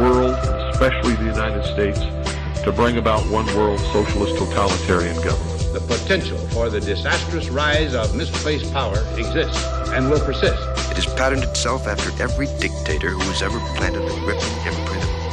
world, especially the United States, to bring about one world socialist totalitarian government. The potential for the disastrous rise of misplaced power exists and will persist. It has patterned itself after every dictator who has ever planted a gripping imprint of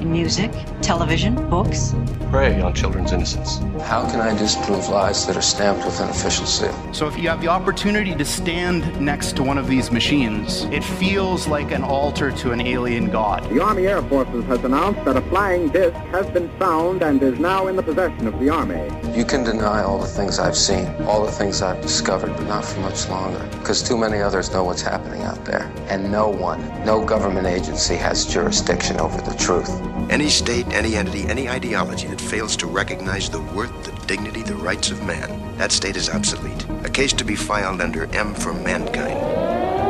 in music, television, books. Prey on children's innocence. How can I disprove lies that are stamped with an official seal? So if you have the opportunity to stand next to one of these machines, it feels like an altar to an alien god. The Army Air Forces has announced that a flying disc has been found and is now in the possession of the Army. You can deny all the things I've seen, all the things I've discovered, but not for much longer. Because too many others know what's happening out there. And no one, no government agency has jurisdiction over the truth. Any state, any entity, any ideology that fails to recognize the worth, the dignity, the rights of man, that state is obsolete. A case to be filed under M for Mankind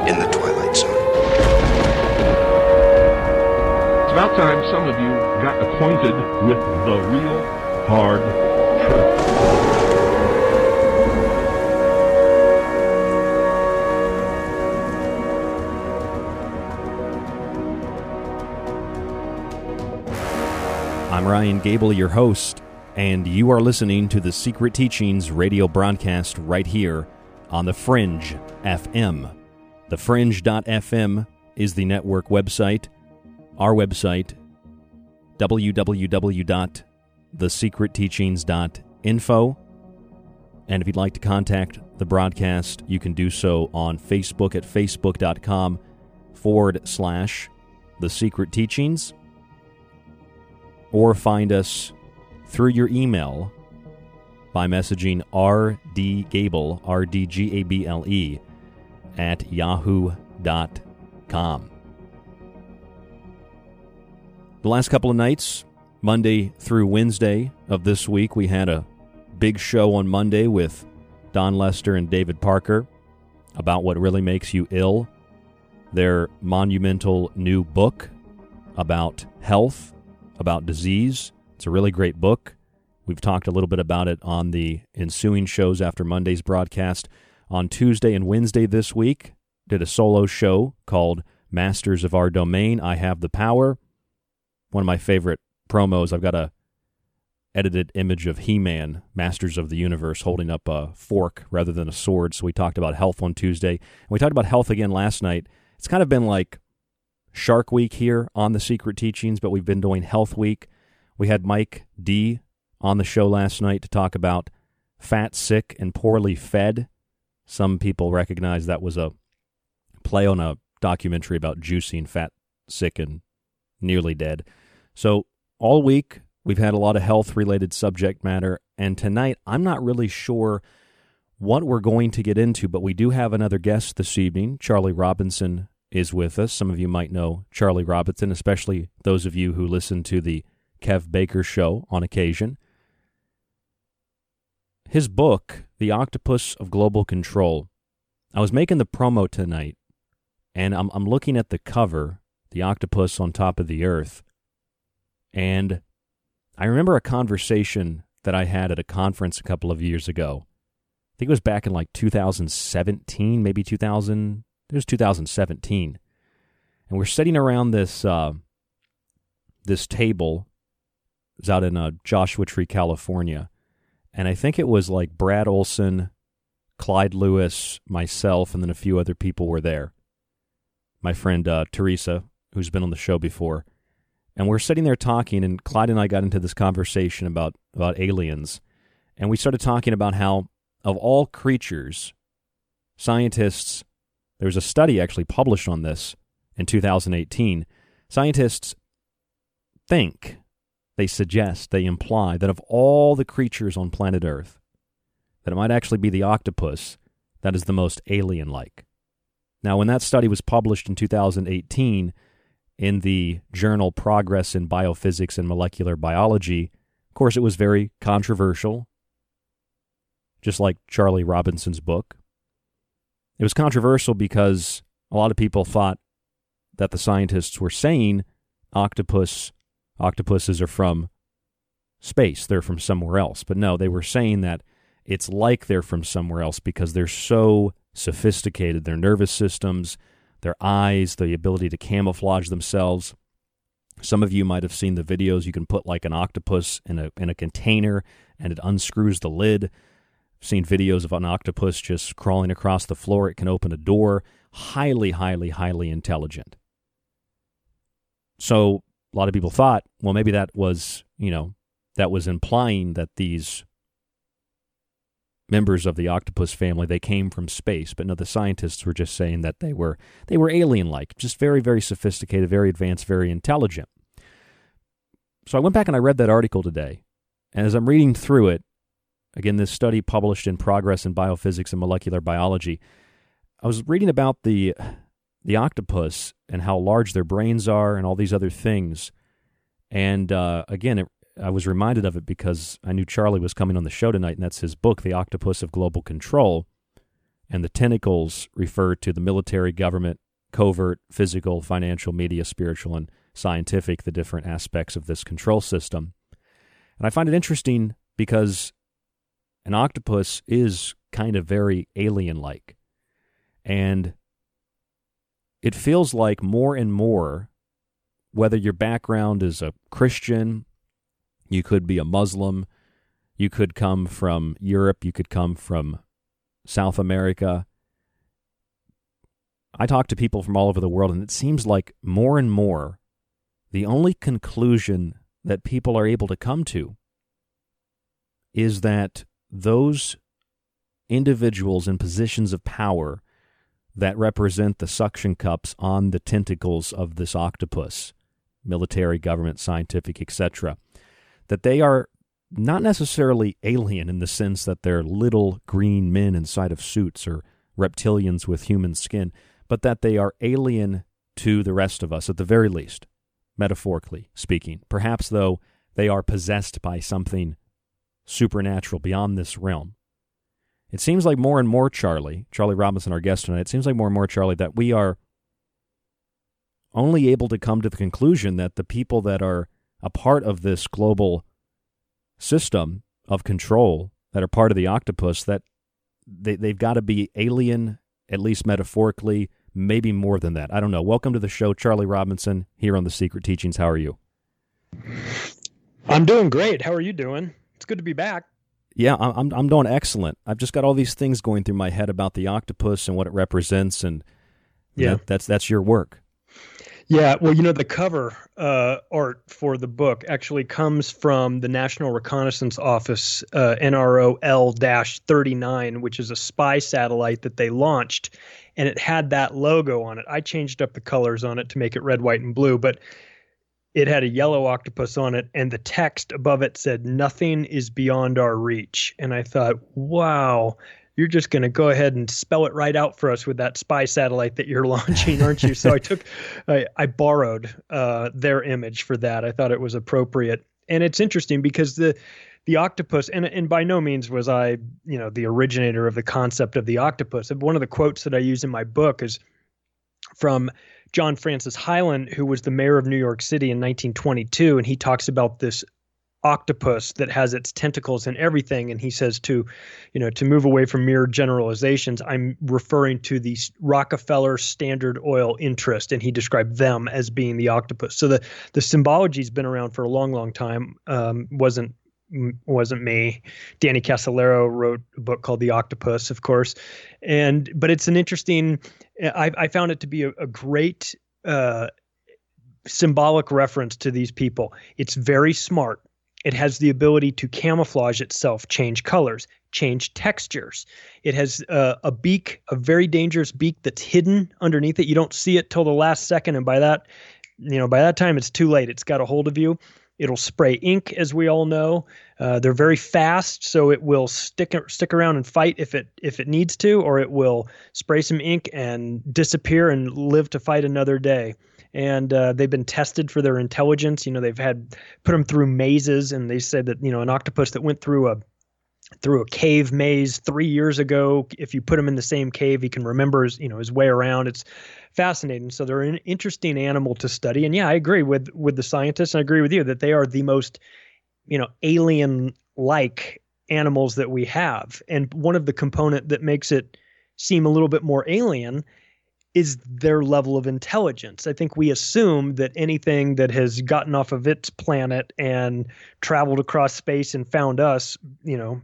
in the Twilight Zone. It's about time some of you got acquainted with the real hard truth. I'm Ryan Gable, your host, and you are listening to the Secret Teachings radio broadcast right here on The Fringe FM. TheFringe.fm is the network website. Our website, www.thesecretteachings.info. And if you'd like to contact the broadcast, you can do so on Facebook at facebook.com forward slash The Secret Teachings or find us through your email by messaging rdgable, R-D-G-A-B-L-E, at yahoo.com. The last couple of nights, Monday through Wednesday of this week, we had a big show on Monday with Dawn Lester and David Parker about what really makes you ill, their monumental new book about health about disease. It's a really great book. We've talked a little bit about it on the ensuing shows after Monday's broadcast. On Tuesday and Wednesday this week, did a solo show called Masters of Our Domain. I Have the Power. One of my favorite promos. I've got a edited image of He-Man, Masters of the Universe, holding up a fork rather than a sword. So we talked about health on Tuesday, and we talked about health again last night. It's kind of been like Shark Week here on the Secret Teachings, but we've been doing Health Week. We had Mike D on the show last night to talk about fat, sick, and poorly fed. Some people recognize that was a play on a documentary about juicing fat, sick, and nearly dead. So all week we've had a lot of health related subject matter, and tonight I'm not really sure what we're going to get into, but we do have another guest this evening. Charlie Robinson is with us. Some of you might know Charlie Robinson, especially those of you who listen to the Kev Baker show on occasion. His book, The Octopus of Global Control. I was making the promo tonight, and I'm, I'm looking at the cover, the octopus on top of the earth, and I remember a conversation that I had at a conference a couple of years ago. I think it was back in like 2017, maybe 2000. It was 2017, and we're sitting around this uh, this table. It was out in uh, Joshua Tree, California, and I think it was like Brad Olsen, Clyde Lewis, myself, and then a few other people were there. My friend uh, Teresa, who's been on the show before, and we're sitting there talking, and Clyde and I got into this conversation about about aliens, and we started talking about how of all creatures, scientists there was a study actually published on this in 2018. Scientists think, they suggest, they imply that of all the creatures on planet Earth, that it might actually be the octopus that is the most alien like. Now, when that study was published in 2018 in the journal Progress in Biophysics and Molecular Biology, of course, it was very controversial, just like Charlie Robinson's book. It was controversial because a lot of people thought that the scientists were saying octopus octopuses are from space, they're from somewhere else. But no, they were saying that it's like they're from somewhere else because they're so sophisticated, their nervous systems, their eyes, the ability to camouflage themselves. Some of you might have seen the videos. You can put like an octopus in a in a container and it unscrews the lid I've seen videos of an octopus just crawling across the floor. It can open a door. Highly, highly, highly intelligent. So a lot of people thought, well, maybe that was, you know, that was implying that these members of the octopus family they came from space but no the scientists were just saying that they were they were alien like just very very sophisticated very advanced very intelligent so i went back and i read that article today and as i'm reading through it Again, this study published in Progress in Biophysics and Molecular Biology. I was reading about the the octopus and how large their brains are and all these other things. And uh, again, it, I was reminded of it because I knew Charlie was coming on the show tonight, and that's his book, The Octopus of Global Control. And the tentacles refer to the military, government, covert, physical, financial, media, spiritual, and scientific, the different aspects of this control system. And I find it interesting because an octopus is kind of very alien like. And it feels like more and more, whether your background is a Christian, you could be a Muslim, you could come from Europe, you could come from South America. I talk to people from all over the world, and it seems like more and more the only conclusion that people are able to come to is that those individuals in positions of power that represent the suction cups on the tentacles of this octopus military government scientific etc that they are not necessarily alien in the sense that they're little green men inside of suits or reptilians with human skin but that they are alien to the rest of us at the very least metaphorically speaking perhaps though they are possessed by something supernatural beyond this realm. It seems like more and more, Charlie, Charlie Robinson, our guest tonight, it seems like more and more, Charlie, that we are only able to come to the conclusion that the people that are a part of this global system of control, that are part of the octopus, that they, they've got to be alien, at least metaphorically, maybe more than that. I don't know. Welcome to the show, Charlie Robinson, here on The Secret Teachings. How are you? I'm doing great. How are you doing? It's good to be back. Yeah, I'm I'm doing excellent. I've just got all these things going through my head about the octopus and what it represents, and yeah, that, that's that's your work. Yeah, well, you know, the cover uh, art for the book actually comes from the National Reconnaissance Office uh, NRO L 39, which is a spy satellite that they launched, and it had that logo on it. I changed up the colors on it to make it red, white, and blue, but it had a yellow octopus on it, and the text above it said, Nothing is beyond our reach. And I thought, wow, you're just going to go ahead and spell it right out for us with that spy satellite that you're launching, aren't you? so I took, I, I borrowed uh, their image for that. I thought it was appropriate, and it's interesting because the the octopus, and and by no means was I, you know, the originator of the concept of the octopus. One of the quotes that I use in my book is from John Francis Hylan, who was the mayor of New York City in 1922, and he talks about this octopus that has its tentacles and everything and he says to you know to move away from mere generalizations i'm referring to the rockefeller standard oil interest and he described them as being the octopus. So the the symbology's been around for a long long time. Um, wasn't wasn't me. Danny casolaro wrote a book called the octopus of course. And but it's an interesting i, I found it to be a, a great uh, symbolic reference to these people. It's very smart it has the ability to camouflage itself, change colors, change textures. It has uh, a beak, a very dangerous beak that's hidden underneath it. You don't see it till the last second, and by that, you know, by that time it's too late. It's got a hold of you. It'll spray ink, as we all know. Uh, they're very fast, so it will stick stick around and fight if it if it needs to, or it will spray some ink and disappear and live to fight another day and uh, they've been tested for their intelligence. You know, they've had put them through mazes, and they said that you know an octopus that went through a through a cave maze three years ago. If you put him in the same cave, he can remember his you know his way around. It's fascinating. So they're an interesting animal to study. And yeah, I agree with with the scientists. And I agree with you that they are the most you know alien like animals that we have. And one of the component that makes it seem a little bit more alien is their level of intelligence. I think we assume that anything that has gotten off of its planet and traveled across space and found us, you know,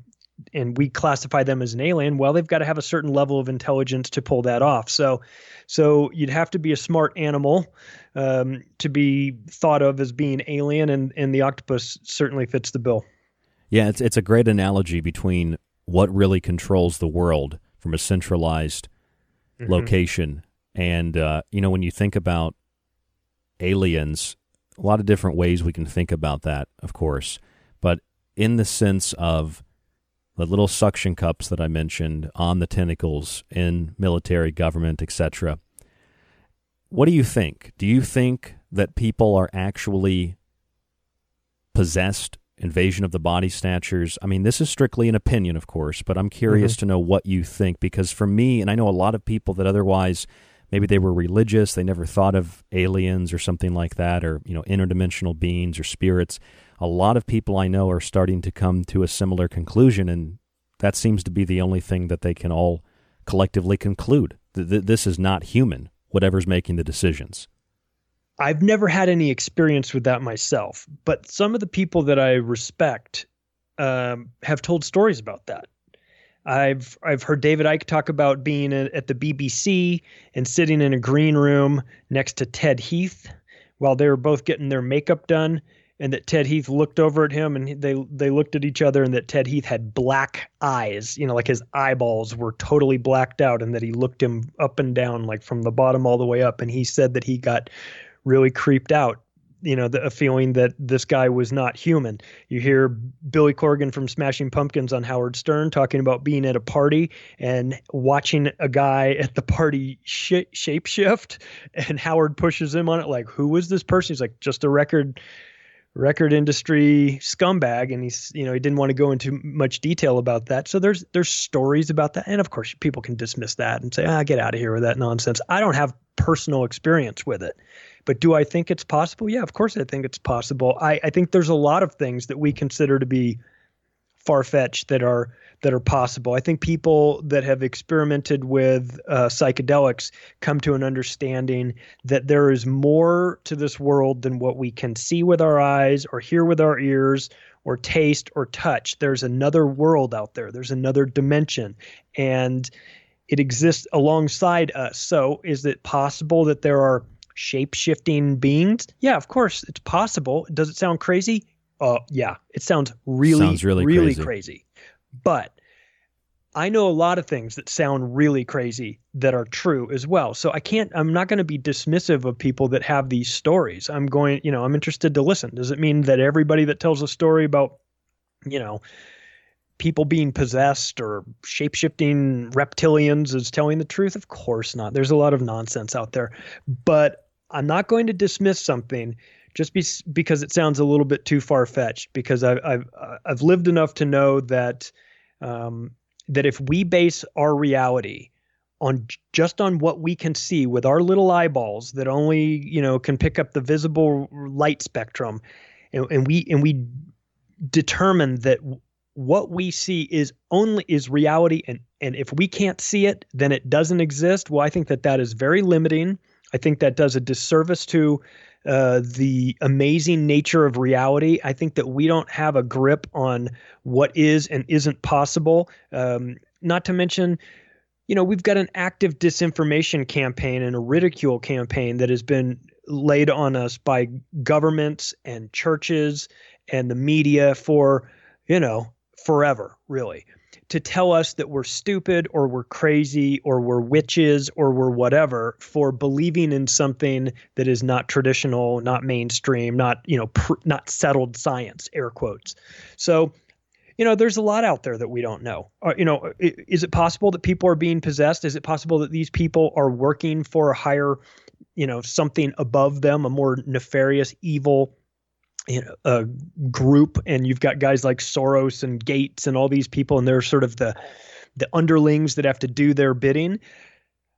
and we classify them as an alien, well, they've got to have a certain level of intelligence to pull that off. So, so you'd have to be a smart animal um, to be thought of as being alien, and and the octopus certainly fits the bill. Yeah, it's it's a great analogy between what really controls the world from a centralized mm-hmm. location and, uh, you know, when you think about aliens, a lot of different ways we can think about that, of course. But in the sense of the little suction cups that I mentioned on the tentacles in military, government, etc., what do you think? Do you think that people are actually possessed invasion of the body snatchers. I mean, this is strictly an opinion, of course, but I'm curious mm-hmm. to know what you think because for me, and I know a lot of people that otherwise maybe they were religious, they never thought of aliens or something like that, or you know interdimensional beings or spirits. A lot of people I know are starting to come to a similar conclusion, and that seems to be the only thing that they can all collectively conclude. that this is not human, whatever's making the decisions. I've never had any experience with that myself, but some of the people that I respect um, have told stories about that. I've I've heard David Icke talk about being at the BBC and sitting in a green room next to Ted Heath while they were both getting their makeup done, and that Ted Heath looked over at him and they they looked at each other, and that Ted Heath had black eyes, you know, like his eyeballs were totally blacked out, and that he looked him up and down, like from the bottom all the way up, and he said that he got really creeped out you know, the, a feeling that this guy was not human. You hear Billy Corgan from Smashing Pumpkins on Howard Stern talking about being at a party and watching a guy at the party sh- shapeshift, and Howard pushes him on it like, "Who was this person?" He's like, "Just a record." Record industry scumbag and he's you know he didn't want to go into much detail about that so there's there's stories about that and of course people can dismiss that and say ah get out of here with that nonsense i don't have personal experience with it but do I think it's possible? Yeah, of course I think it's possible. I, I think there's a lot of things that we consider to be far fetched that are that are possible. I think people that have experimented with uh, psychedelics come to an understanding that there is more to this world than what we can see with our eyes or hear with our ears or taste or touch. There's another world out there. There's another dimension, and it exists alongside us. So, is it possible that there are shape shifting beings? Yeah, of course, it's possible. Does it sound crazy? Uh, yeah, it sounds really, Sounds really really crazy. crazy. But I know a lot of things that sound really crazy that are true as well. So I can't, I'm not going to be dismissive of people that have these stories. I'm going, you know, I'm interested to listen. Does it mean that everybody that tells a story about, you know, people being possessed or shape-shifting reptilians is telling the truth? Of course not. There's a lot of nonsense out there. But I'm not going to dismiss something just be, because it sounds a little bit too far-fetched because I've, I've, I've lived enough to know that um, that if we base our reality on just on what we can see with our little eyeballs that only you know can pick up the visible light spectrum and, and we and we determine that what we see is only is reality and and if we can't see it then it doesn't exist well i think that that is very limiting. I think that does a disservice to uh, the amazing nature of reality. I think that we don't have a grip on what is and isn't possible. Um, not to mention, you know, we've got an active disinformation campaign and a ridicule campaign that has been laid on us by governments and churches and the media for, you know, forever, really to tell us that we're stupid or we're crazy or we're witches or we're whatever for believing in something that is not traditional, not mainstream, not you know pr- not settled science, air quotes. So, you know, there's a lot out there that we don't know. Uh, you know, is it possible that people are being possessed? Is it possible that these people are working for a higher, you know, something above them, a more nefarious, evil you know, a group and you've got guys like Soros and Gates and all these people and they're sort of the the underlings that have to do their bidding.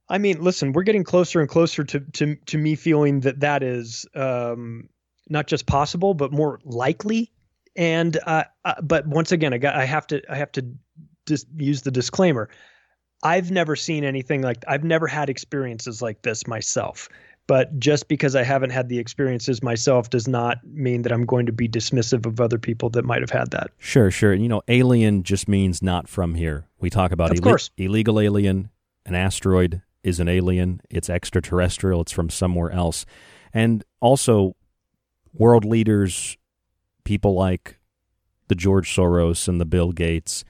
I mean, listen, we're getting closer and closer to to to me feeling that that is um, not just possible but more likely. And uh, uh, but once again, I got I have to I have to just use the disclaimer. I've never seen anything like I've never had experiences like this myself. But just because I haven't had the experiences myself does not mean that I'm going to be dismissive of other people that might have had that. Sure, sure. You know, alien just means not from here. We talk about Of course. illegal alien. An asteroid is an alien. It's extraterrestrial. It's from somewhere else. And also, world leaders, people like the George Soros and the Bill Gates,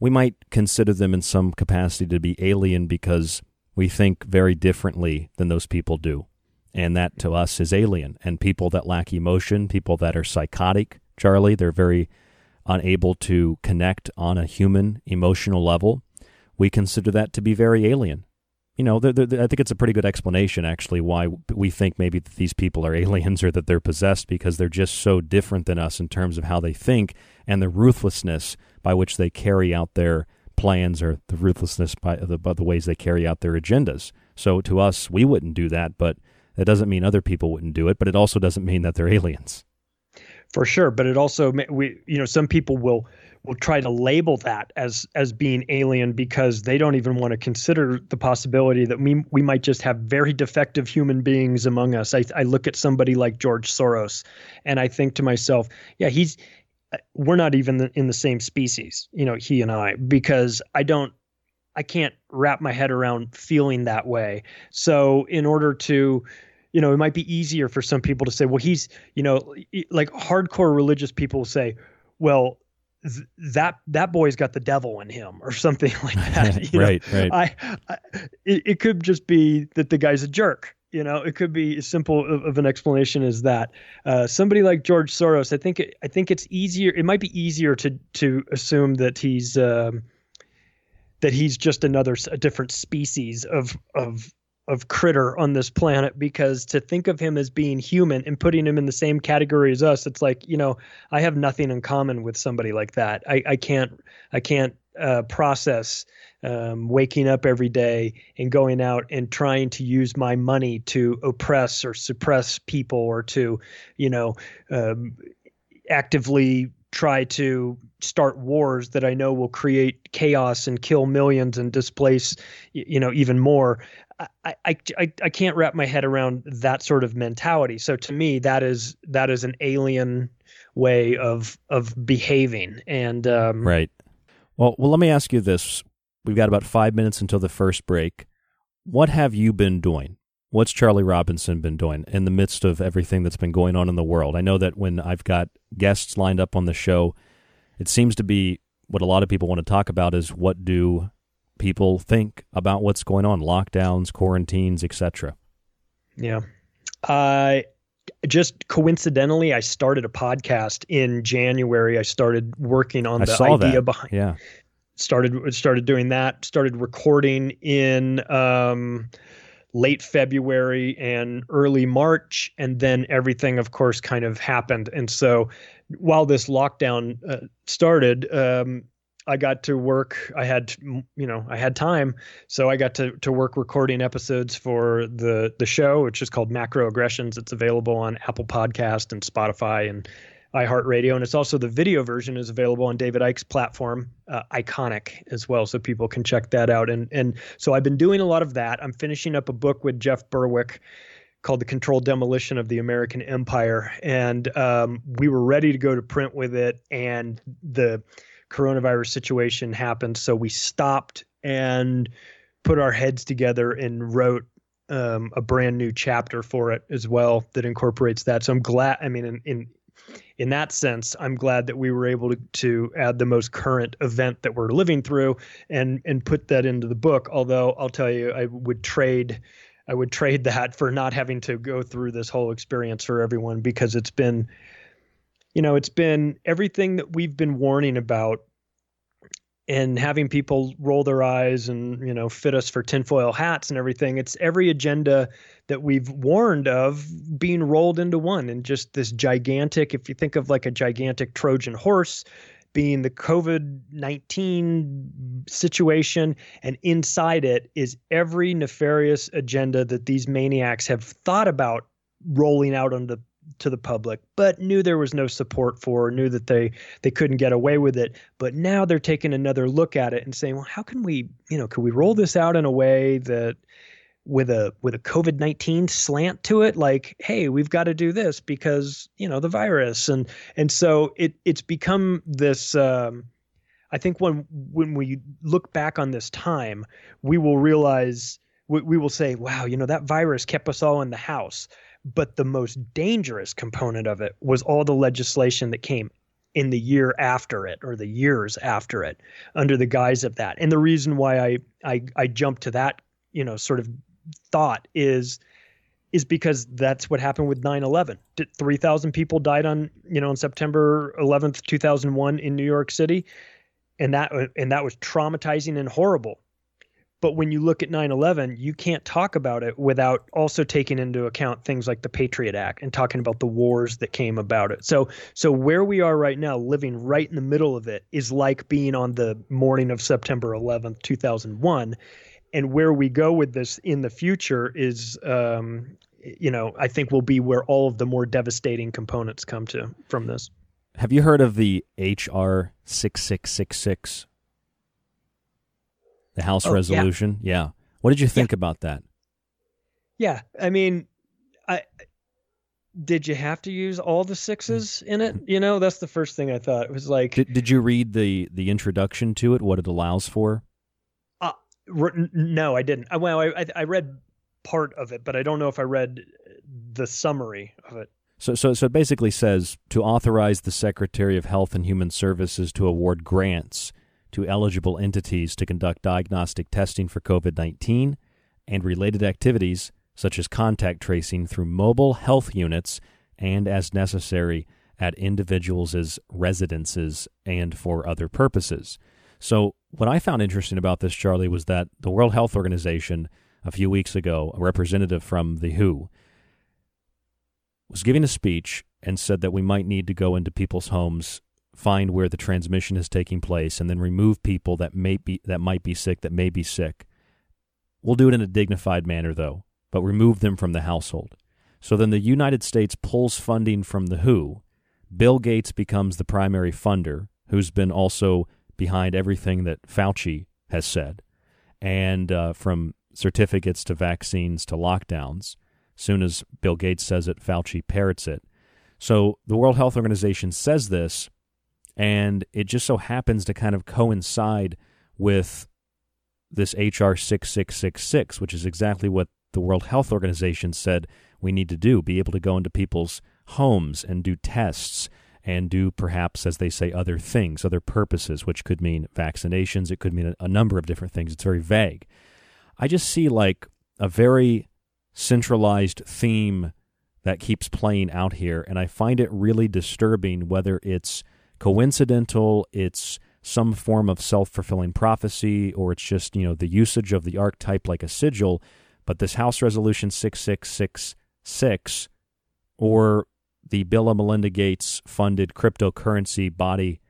we might consider them in some capacity to be alien because we think very differently than those people do and that to us is alien. And people that lack emotion, people that are psychotic, Charlie, they're very unable to connect on a human emotional level. We consider that to be very alien. You know, they're, they're, I think it's a pretty good explanation, actually, why we think maybe that these people are aliens or that they're possessed because they're just so different than us in terms of how they think and the ruthlessness by which they carry out their plans or the ruthlessness by the, by the ways they carry out their agendas. So to us, we wouldn't do that, but that doesn't mean other people wouldn't do it, but it also doesn't mean that they're aliens. For sure, but it also we you know some people will will try to label that as as being alien because they don't even want to consider the possibility that we we might just have very defective human beings among us. I, I look at somebody like George Soros, and I think to myself, yeah, he's uh, we're not even in the same species, you know, he and I, because I don't I can't wrap my head around feeling that way. So in order to you know, it might be easier for some people to say, well, he's, you know, like hardcore religious people say, well, th- that that boy's got the devil in him or something like that. Right, know? right. I, I it, it could just be that the guy's a jerk. You know, it could be as simple of, of an explanation as that. Uh, somebody like George Soros, I think, I think it's easier. It might be easier to to assume that he's um, that he's just another, a different species of of of critter on this planet because to think of him as being human and putting him in the same category as us it's like you know i have nothing in common with somebody like that. I, I can't i can't uh, process um, waking up every day and going out and trying to use my money to oppress or suppress people or to you know um, actively try to start wars that I know will create chaos and kill millions and displace, you know, even more. I, I, I, I can't wrap my head around that sort of mentality. So to me, that is that is an alien way of of behaving. And um, right. Well, well, let me ask you this: We've got about five minutes until the first break. What have you been doing? What's Charlie Robinson been doing in the midst of everything that's been going on in the world? I know that when I've got guests lined up on the show, it seems to be what a lot of people want to talk about is what do people think about what's going on, lockdowns, quarantines, etc. Yeah. I uh, just coincidentally, I started a podcast in January. I started working on I the saw idea that. behind. Yeah. Started started doing that. Started recording in um, late February and early March, and then everything, of course, kind of happened. And so, while this lockdown uh, started, um, I got to work. I had, you know, I had time, so I got to to work recording episodes for the the show, which is called Macro Aggressions. It's available on Apple Podcast and Spotify and iHeartRadio, and it's also the video version is available on David Icke's platform, uh, Ickonic, as well, so people can check that out. And and so I've been doing a lot of that. I'm finishing up a book with Jeff Berwick called The Controlled Demolition of the American Empire, and um, we were ready to go to print with it, and the coronavirus situation happened, so we stopped and put our heads together and wrote um, a brand new chapter for it as well that incorporates that. So I'm glad. I mean, in, in in that sense, I'm glad that we were able to, to add the most current event that we're living through and and put that into the book. Although I'll tell you, I would trade I would trade that for not having to go through this whole experience for everyone because it's been you know, it's been everything that we've been warning about and having people roll their eyes and you know fit us for tinfoil hats and everything. It's every agenda that we've warned of being rolled into one and just this gigantic if you think of like a gigantic trojan horse being the covid-19 situation and inside it is every nefarious agenda that these maniacs have thought about rolling out onto to the public, but knew there was no support for, knew that they they couldn't get away with it. But now they're taking another look at it and saying, well, how can we, you know, could we roll this out in a way that with a with a COVID nineteen slant to it, like, hey, we've got to do this because you know the virus, and and so it it's become this. Um, I think when when we look back on this time, we will realize we, we will say, wow, you know that virus kept us all in the house but the most dangerous component of it was all the legislation that came in the year after it or the years after it under the guise of that. And the reason why I I I jumped to that, you know, sort of thought is is because that's what happened with 9/11. 3,000 people died on, you know, on September 11th, 2001 in New York City. And that and that was traumatizing and horrible. But when you look at 9 11, you can't talk about it without also taking into account things like the Patriot Act and talking about the wars that came about it. So, so where we are right now, living right in the middle of it, is like being on the morning of September 11th, 2001. And where we go with this in the future is, um, you know, I think will be where all of the more devastating components come to from this. Have you heard of the HR 6666 the House oh, resolution. Yeah. yeah. What did you think yeah. about that? Yeah, I mean, I did you have to use all the sixes in it? You know, that's the first thing I thought. It was like, did, did you read the the introduction to it? What it allows for? Uh, no, I didn't. Well, I I read part of it, but I don't know if I read the summary of it. So, so, so it basically says to authorize the Secretary of Health and Human Services to award grants to eligible entities to conduct diagnostic testing for COVID 19 and related activities such as contact tracing through mobile health units and as necessary at individuals' residences and for other purposes. So, what I found interesting about this, Charlie, was that the World Health Organization a few weeks ago, a representative from the WHO, was giving a speech and said that we might need to go into people's homes find where the transmission is taking place and then remove people that may be that might be sick that may be sick. We'll do it in a dignified manner though, but remove them from the household. So then the United States pulls funding from the WHO. Bill Gates becomes the primary funder, who's been also behind everything that Fauci has said, and uh, from certificates to vaccines to lockdowns. Soon as Bill Gates says it, Fauci parrots it. So the World Health Organization says this, and it just so happens to kind of coincide with this HR 6666, which is exactly what the World Health Organization said we need to do be able to go into people's homes and do tests and do perhaps, as they say, other things, other purposes, which could mean vaccinations. It could mean a, number of different things. It's very vague. I just see like a very centralized theme that keeps playing out here, and I find it really disturbing whether it's coincidental, it's some form of self fulfilling prophecy, or it's just, you know, the usage of the archetype like a sigil. But this House Resolution 6666 or the Bill and Melinda Gates funded cryptocurrency body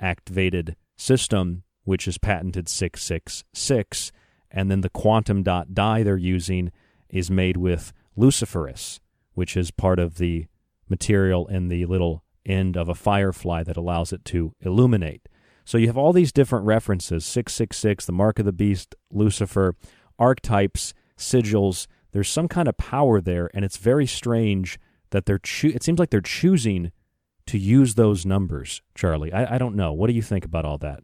activated system, which is patented 666, and then the quantum dot dye they're using is made with luciferase, which is part of the material in the little end of a firefly that allows it to illuminate. So you have all these different references 666, the mark of the beast, Lucifer, archetypes, sigils. There's some kind of power there, and it's very strange that they're. Cho- it seems like they're choosing to use those numbers, Charlie. I, I don't know. What do you think about all that?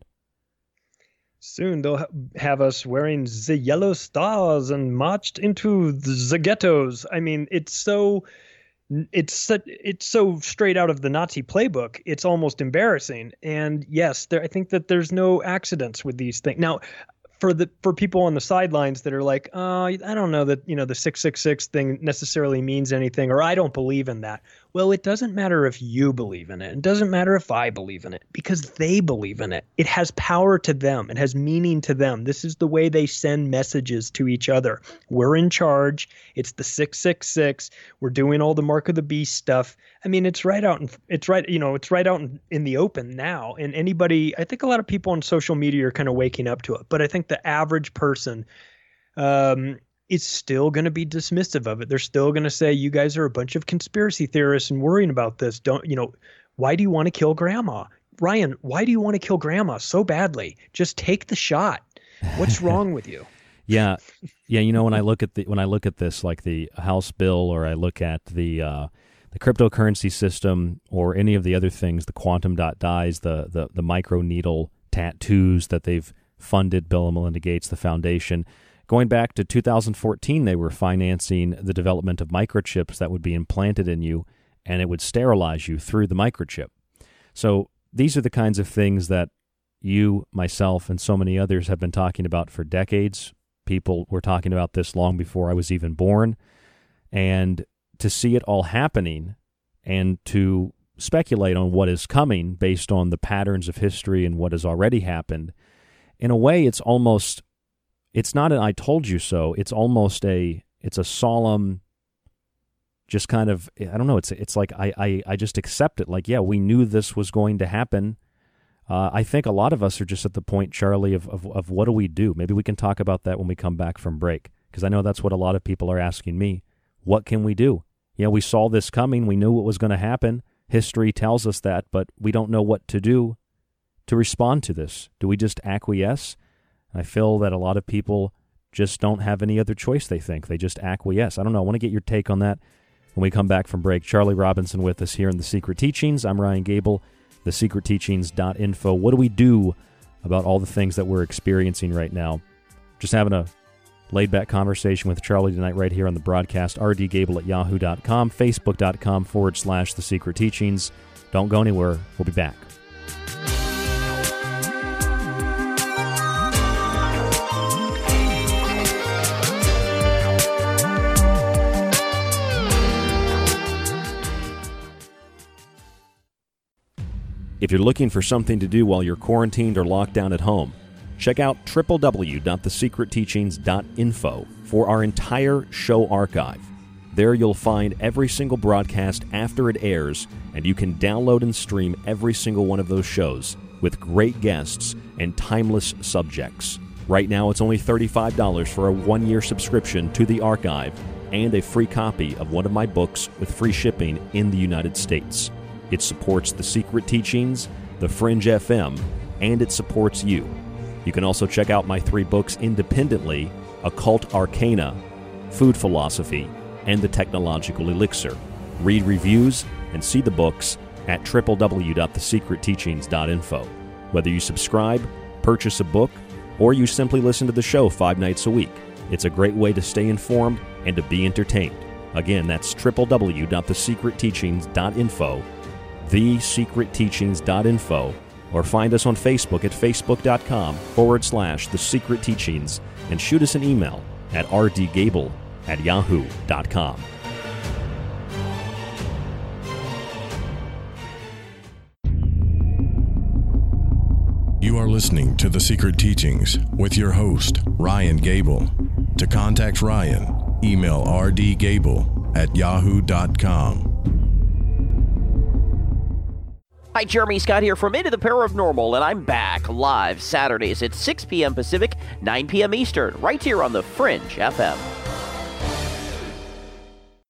Soon they'll have us wearing the yellow stars and marched into the ghettos. I mean, it's so it's it's so straight out of the Nazi playbook. It's almost embarrassing. And yes, there, I think that there's no accidents with these things. Now, for the for people on the sidelines that are like, oh, I don't know that you know the six six six thing necessarily means anything, or I don't believe in that. Well, it doesn't matter if you believe in it. It doesn't matter if I believe in it because they believe in it. It has power to them. It has meaning to them. This is the way they send messages to each other. We're in charge. It's the 666. We're doing all the mark of the beast stuff. I mean, it's right out in, it's right, you know, it's right out in, in the open now. And anybody, I think a lot of people on social media are kind of waking up to it. But I think the average person um, is still going to be dismissive of it. They're still going to say, you guys are a bunch of conspiracy theorists and worrying about this. Don't, you know, why do you want to kill grandma? Ryan, why do you want to kill grandma so badly? Just take the shot. What's wrong with you? Yeah. Yeah, you know when I look at the when I look at this like the House bill or I look at the uh the cryptocurrency system or any of the other things, the quantum dot dies, the the the micro needle tattoos that they've funded Bill and Melinda Gates, the foundation. Going back to 2014, they were financing the development of microchips that would be implanted in you and it would sterilize you through the microchip. So these are the kinds of things that you, myself, and so many others have been talking about for decades. People were talking about this long before I was even born. And to see it all happening and to speculate on what is coming based on the patterns of history and what has already happened, in a way, it's almost it's not an I told you so. It's almost a it's a solemn just kind of I don't know, it's it's like I I, I just accept it like, yeah, we knew this was going to happen. Uh, I think a lot of us are just at the point, Charlie, of, of, of what do we do? Maybe we can talk about that when we come back from break, because I know that's what a lot of people are asking me. What can we do? You know, we saw this coming. We knew what was going to happen. History tells us that, but we don't know what to do to respond to this. Do we just acquiesce? I feel that a lot of people just don't have any other choice, they think. They just acquiesce. I don't know. I want to get your take on that when we come back from break. Charlie Robinson with us here in The Secret Teachings. I'm Ryan Gable, thesecretteachings.info. What do we do about all the things that we're experiencing right now? Just having a laid back conversation with Charlie tonight, right here on the broadcast. rdgable at yahoo.com, facebook.com forward slash The Secret Teachings. Don't go anywhere. We'll be back. If you're looking for something to do while you're quarantined or locked down at home, check out www.thesecretteachings.info for our entire show archive. There you'll find every single broadcast after it airs, and you can download and stream every single one of those shows with great guests and timeless subjects. Right now, it's only $35 for a one year subscription to the archive and a free copy of one of my books with free shipping in the United States. It supports the secret teachings The Fringe FM, and it supports you. You can also check out my three books independently Occult Arcana, Food Philosophy, and The Technological Elixir. Read reviews and see the books at www.thesecretteachings.info. Whether you subscribe, purchase a book, or you simply listen to the show five nights a week, it's a great way to stay informed and to be entertained. Again, that's www.thesecretteachings.info, thesecretteachings.info, or find us on Facebook at facebook.com forward slash the secret teachings and shoot us an email at rdgable at yahoo.com. You are listening to The Secret Teachings with your host, Ryan Gable. To contact Ryan, email rdgable at yahoo.com. Hi, Jeremy Scott here from Into the Paranormal, and I'm back live Saturdays at 6 p.m. Pacific, 9 p.m. Eastern, right here on the Fringe FM.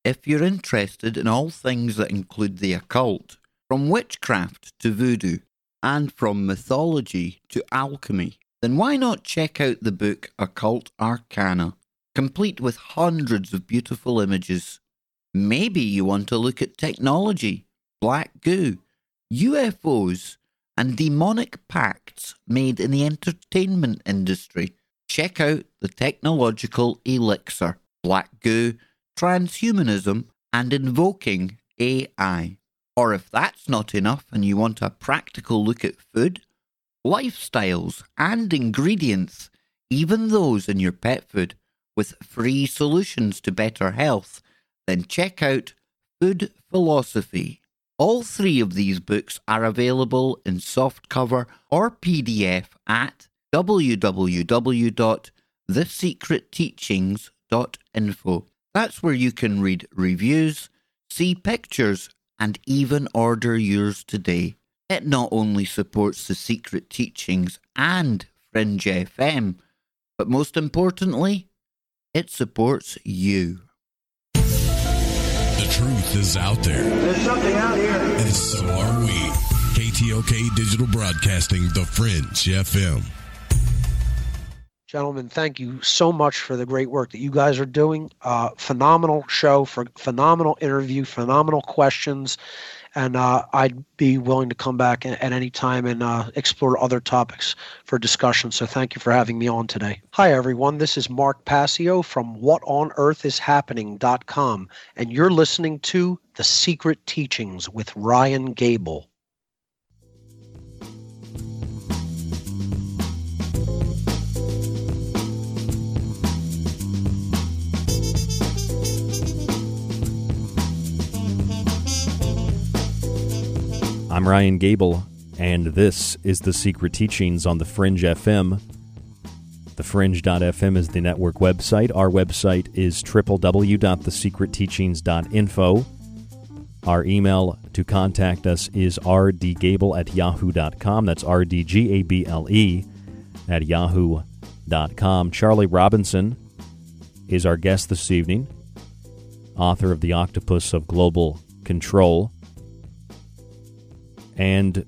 If you're interested in all things that include the occult, from witchcraft to voodoo, and from mythology to alchemy, then why not check out the book Occult Arcana, complete with hundreds of beautiful images? Maybe you want to look at technology, black goo, UFOs, and demonic pacts made in the entertainment industry. Check out the technological elixir, black goo, transhumanism, and invoking AI. Or if that's not enough and you want a practical look at food, lifestyles, and ingredients, even those in your pet food, with free solutions to better health, then check out Food Philosophy. All three of these books are available in softcover or PDF at www.thesecretteachings.info. That's where you can read reviews, see pictures, and even order yours today. It not only supports the secret teachings and Fringe FM, but most importantly, it supports you. The truth is out there. There's something out here. And so are we. KTOK Digital Broadcasting, The Fringe FM. Gentlemen, thank you so much for the great work that you guys are doing. Uh, phenomenal show, for phenomenal interview, phenomenal questions, and uh, I'd be willing to come back at, any time and uh, explore other topics for discussion. So thank you for having me on today. Hi everyone, this is Mark Passio from WhatOnEarthIsHappening.com, and you're listening to The Secret Teachings with Ryan Gable. I'm Ryan Gable, and this is The Secret Teachings on the Fringe FM. TheFringe.fm is the network website. Our website is www.thesecretteachings.info. Our email to contact us is rdgable at yahoo.com. That's R-D-G-A-B-L-E at yahoo.com. Charlie Robinson is our guest this evening, author of The Octopus of Global Control. And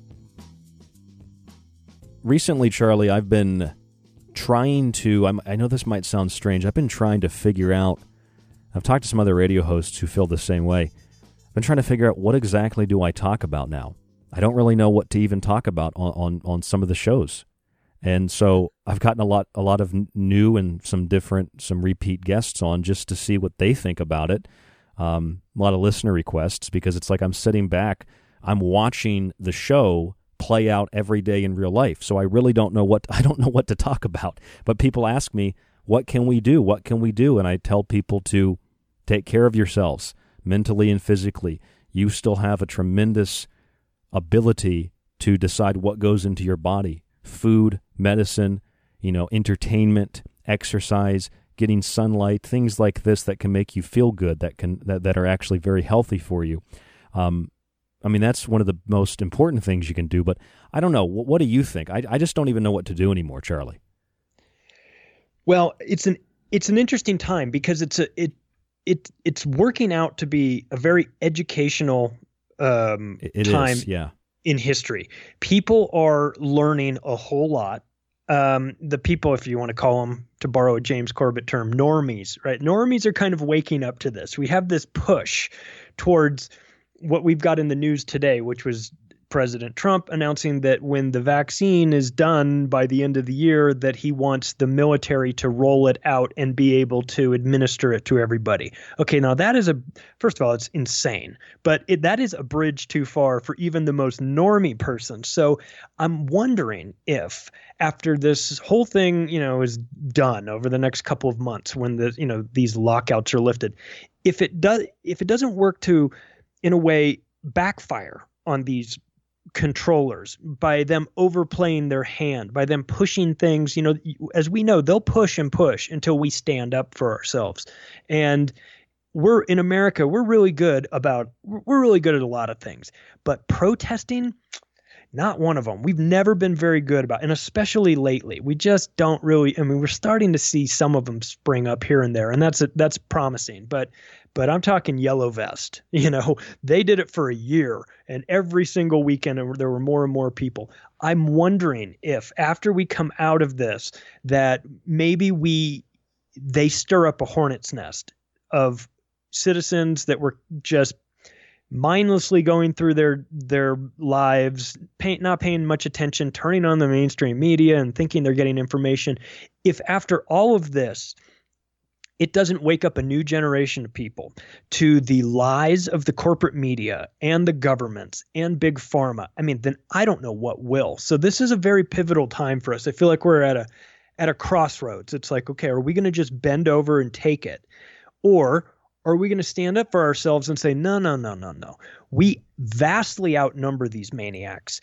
recently, Charlie, I've been trying to. I'm, i know this might sound strange. I've been trying to figure out. I've talked to some other radio hosts who feel the same way. I've been trying to figure out what exactly do I talk about now. I don't really know what to even talk about on, on, on some of the shows, and so I've gotten a lot a lot of new and some different some repeat guests on just to see what they think about it. Um, a lot of listener requests because it's like I'm sitting back I'm watching the show play out every day in real life. So I really don't know what I don't know what to talk about. But people ask me, "What can we do? What can we do?" And I tell people to take care of yourselves mentally and physically. You still have a tremendous ability to decide what goes into your body. Food, medicine, you know, entertainment, exercise, getting sunlight, things like this that can make you feel good, that can that, that are actually very healthy for you. Um, I mean, that's one of the most important things you can do. But I don't know. What, what do you think? I, I just don't even know what to do anymore, Charlie. Well, it's an it's an interesting time because it's a it it it's working out to be a very educational um, it time. Is, yeah. in history. People are learning a whole lot. Um, the people, if you want to call them, to borrow a James Corbett term, normies, right? Normies are kind of waking up to this. We have this push towards what we've got in the news today, which was President Trump announcing that when the vaccine is done by the end of the year, that he wants the military to roll it out and be able to administer it to everybody. Okay, now that is a first of all, it's insane, but it, that is a bridge too far for even the most normie person. So I'm wondering if after this whole thing, you know, is done over the next couple of months, when the you know these lockouts are lifted, if it does, if it doesn't work to, in a way, backfire on these controllers by them overplaying their hand by them pushing things you know as we know they'll push and push until we stand up for ourselves. And we're in america we're really good about we're really good at a lot of things. But protesting not one of them we've never been very good about and especially lately we just don't really i mean we're starting to see some of them spring up here and there and that's a, that's promising but but I'm talking yellow vest. You know, they did it for a year and every single weekend there were more and more people. I'm wondering if after we come out of this that maybe we they stir up a hornet's nest of citizens that were just mindlessly going through their their lives, pay, not paying much attention, turning on the mainstream media and thinking they're getting information. If after all of this, it doesn't wake up a new generation of people to the lies of the corporate media and the governments and big pharma i mean then i don't know what will. So this is a very pivotal time for us. I feel like we're at a at a crossroads. It's like okay are we going to just bend over and take it? Or are we going to stand up for ourselves and say no no no no no we vastly outnumber these maniacs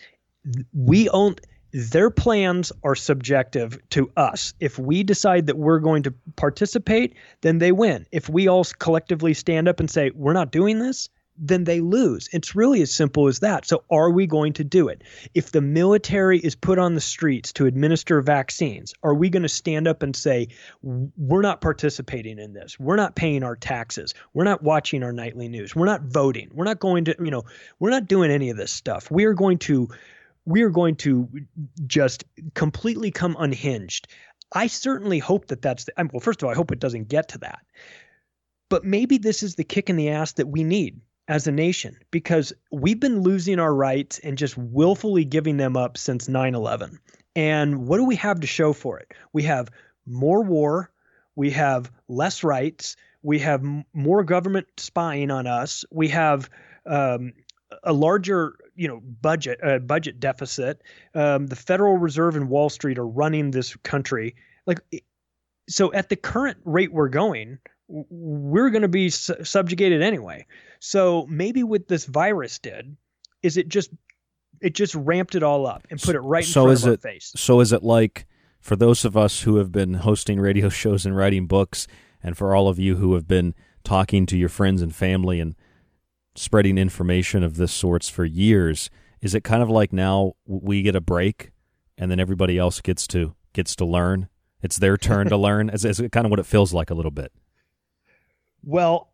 we own their plans are subjective to us. If we decide that we're going to participate, then they win. If we all collectively stand up and say, we're not doing this, then they lose. It's really as simple as that. So, are we going to do it? If the military is put on the streets to administer vaccines, are we going to stand up and say, we're not participating in this? We're not paying our taxes. We're not watching our nightly news. We're not voting. We're not going to, you know, we're not doing any of this stuff. We are going to we are going to just completely come unhinged. I certainly hope that that's the, well. First of all, I hope it doesn't get to that. But maybe this is the kick in the ass that we need as a nation because we've been losing our rights and just willfully giving them up since 9/11. And what do we have to show for it? We have more war, we have less rights, we have more government spying on us, we have um, a larger you know budget uh, budget deficit. Um, the Federal Reserve and Wall Street are running this country. Like, so at the current rate we're going, we're going to be su- subjugated anyway. So maybe what this virus did is it just it just ramped it all up and put it right in so front is of our it, face. So is it like for those of us who have been hosting radio shows and writing books, and for all of you who have been talking to your friends and family and spreading information of this sorts for years. Is it kind of like now we get a break and then everybody else gets to gets to learn? It's their turn to learn. Is, is it kind of what it feels like a little bit? Well,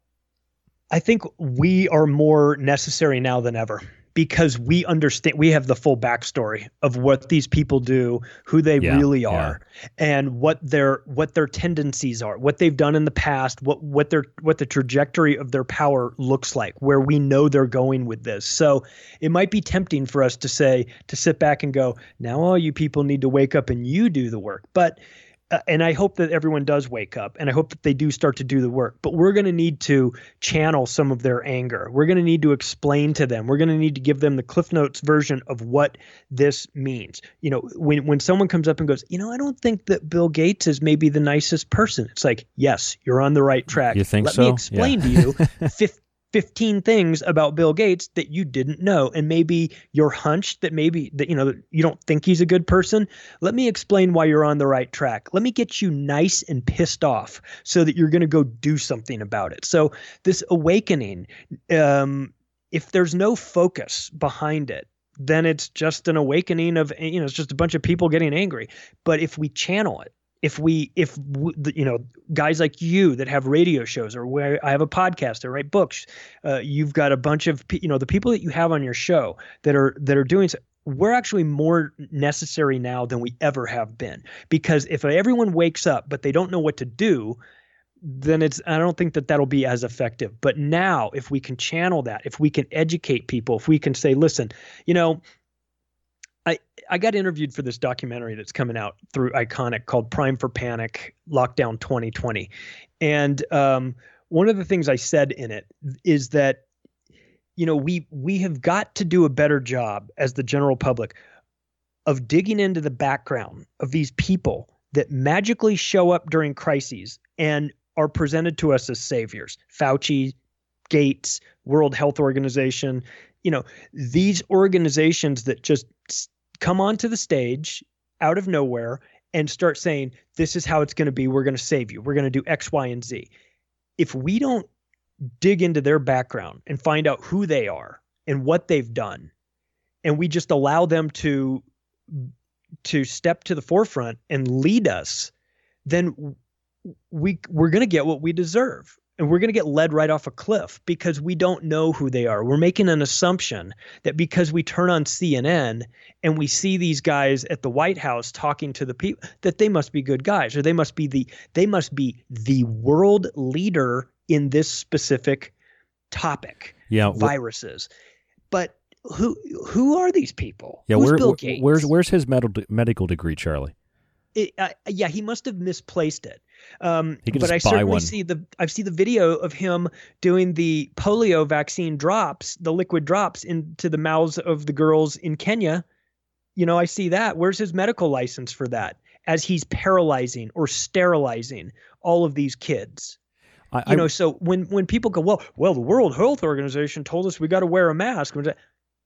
I think we are more necessary now than ever because we understand we have the full backstory of what these people do, who they Yeah, really yeah. are, and what their what their tendencies are, what they've done in the past, what what their what the trajectory of their power looks like, where we know they're going with this. So it might be tempting for us to say to sit back and go, now all you people need to wake up and you do the work. But uh, and I hope that everyone does wake up and I hope that they do start to do the work. But we're going to need to channel some of their anger. We're going to need to explain to them. We're going to need to give them the Cliff Notes version of what this means. You know, when when someone comes up and goes, "You know, I don't think that Bill Gates is maybe the nicest person." It's like, "Yes, you're on the right track." You think Let so? me explain Yeah. to you fif- 15 things about Bill Gates that you didn't know and maybe your hunch that maybe that you know you don't think he's a good person. Let me explain why you're on the right track. Let me get you nice and pissed off so that you're going to go do something about it. So this awakening um if there's no focus behind it then it's just an awakening of you know it's just a bunch of people getting angry. But if we channel it if we if you know guys like you that have radio shows or where I have a podcast or write books, uh, you've got a bunch of you know the people that you have on your show that are that are doing. So, we're actually more necessary now than we ever have been because if everyone wakes up but they don't know what to do, then it's I don't think that that'll be as effective. But now, if we can channel that, if we can educate people, if we can say, listen, you know, I I got interviewed for this documentary that's coming out through Ickonic called Prime for Panic Lockdown 2020, and um, one of the things I said in it is that you know we we have got to do a better job as the general public of digging into the background of these people that magically show up during crises and are presented to us as saviors. Fauci, Gates, World Health Organization, you know, these organizations that just come onto the stage out of nowhere and start saying, this is how it's going to be. We're going to save you. We're going to do X, Y, and Z. If we don't dig into their background and find out who they are and what they've done, and we just allow them to to step to the forefront and lead us, then we we're going to get what we deserve and we're going to get led right off a cliff because we don't know who they are. We're making an assumption that because we turn on CNN and we see these guys at the White House talking to the people that they must be good guys or they must be the they must be the world leader in this specific topic. Yeah, viruses. But who who are these people? Yeah, Who's where, Bill Gates? where's where's his medical medical degree, Charlie? it, uh, yeah, he must have misplaced it. Um, but I certainly one. see the I see the video of him doing the polio vaccine drops, the liquid drops into the mouths of the girls in Kenya. You know, I see that. Where's his medical license for that? As he's paralyzing or sterilizing all of these kids. I, You I- know, so when when people go, well, well, the World Health Organization told us we got to wear a mask.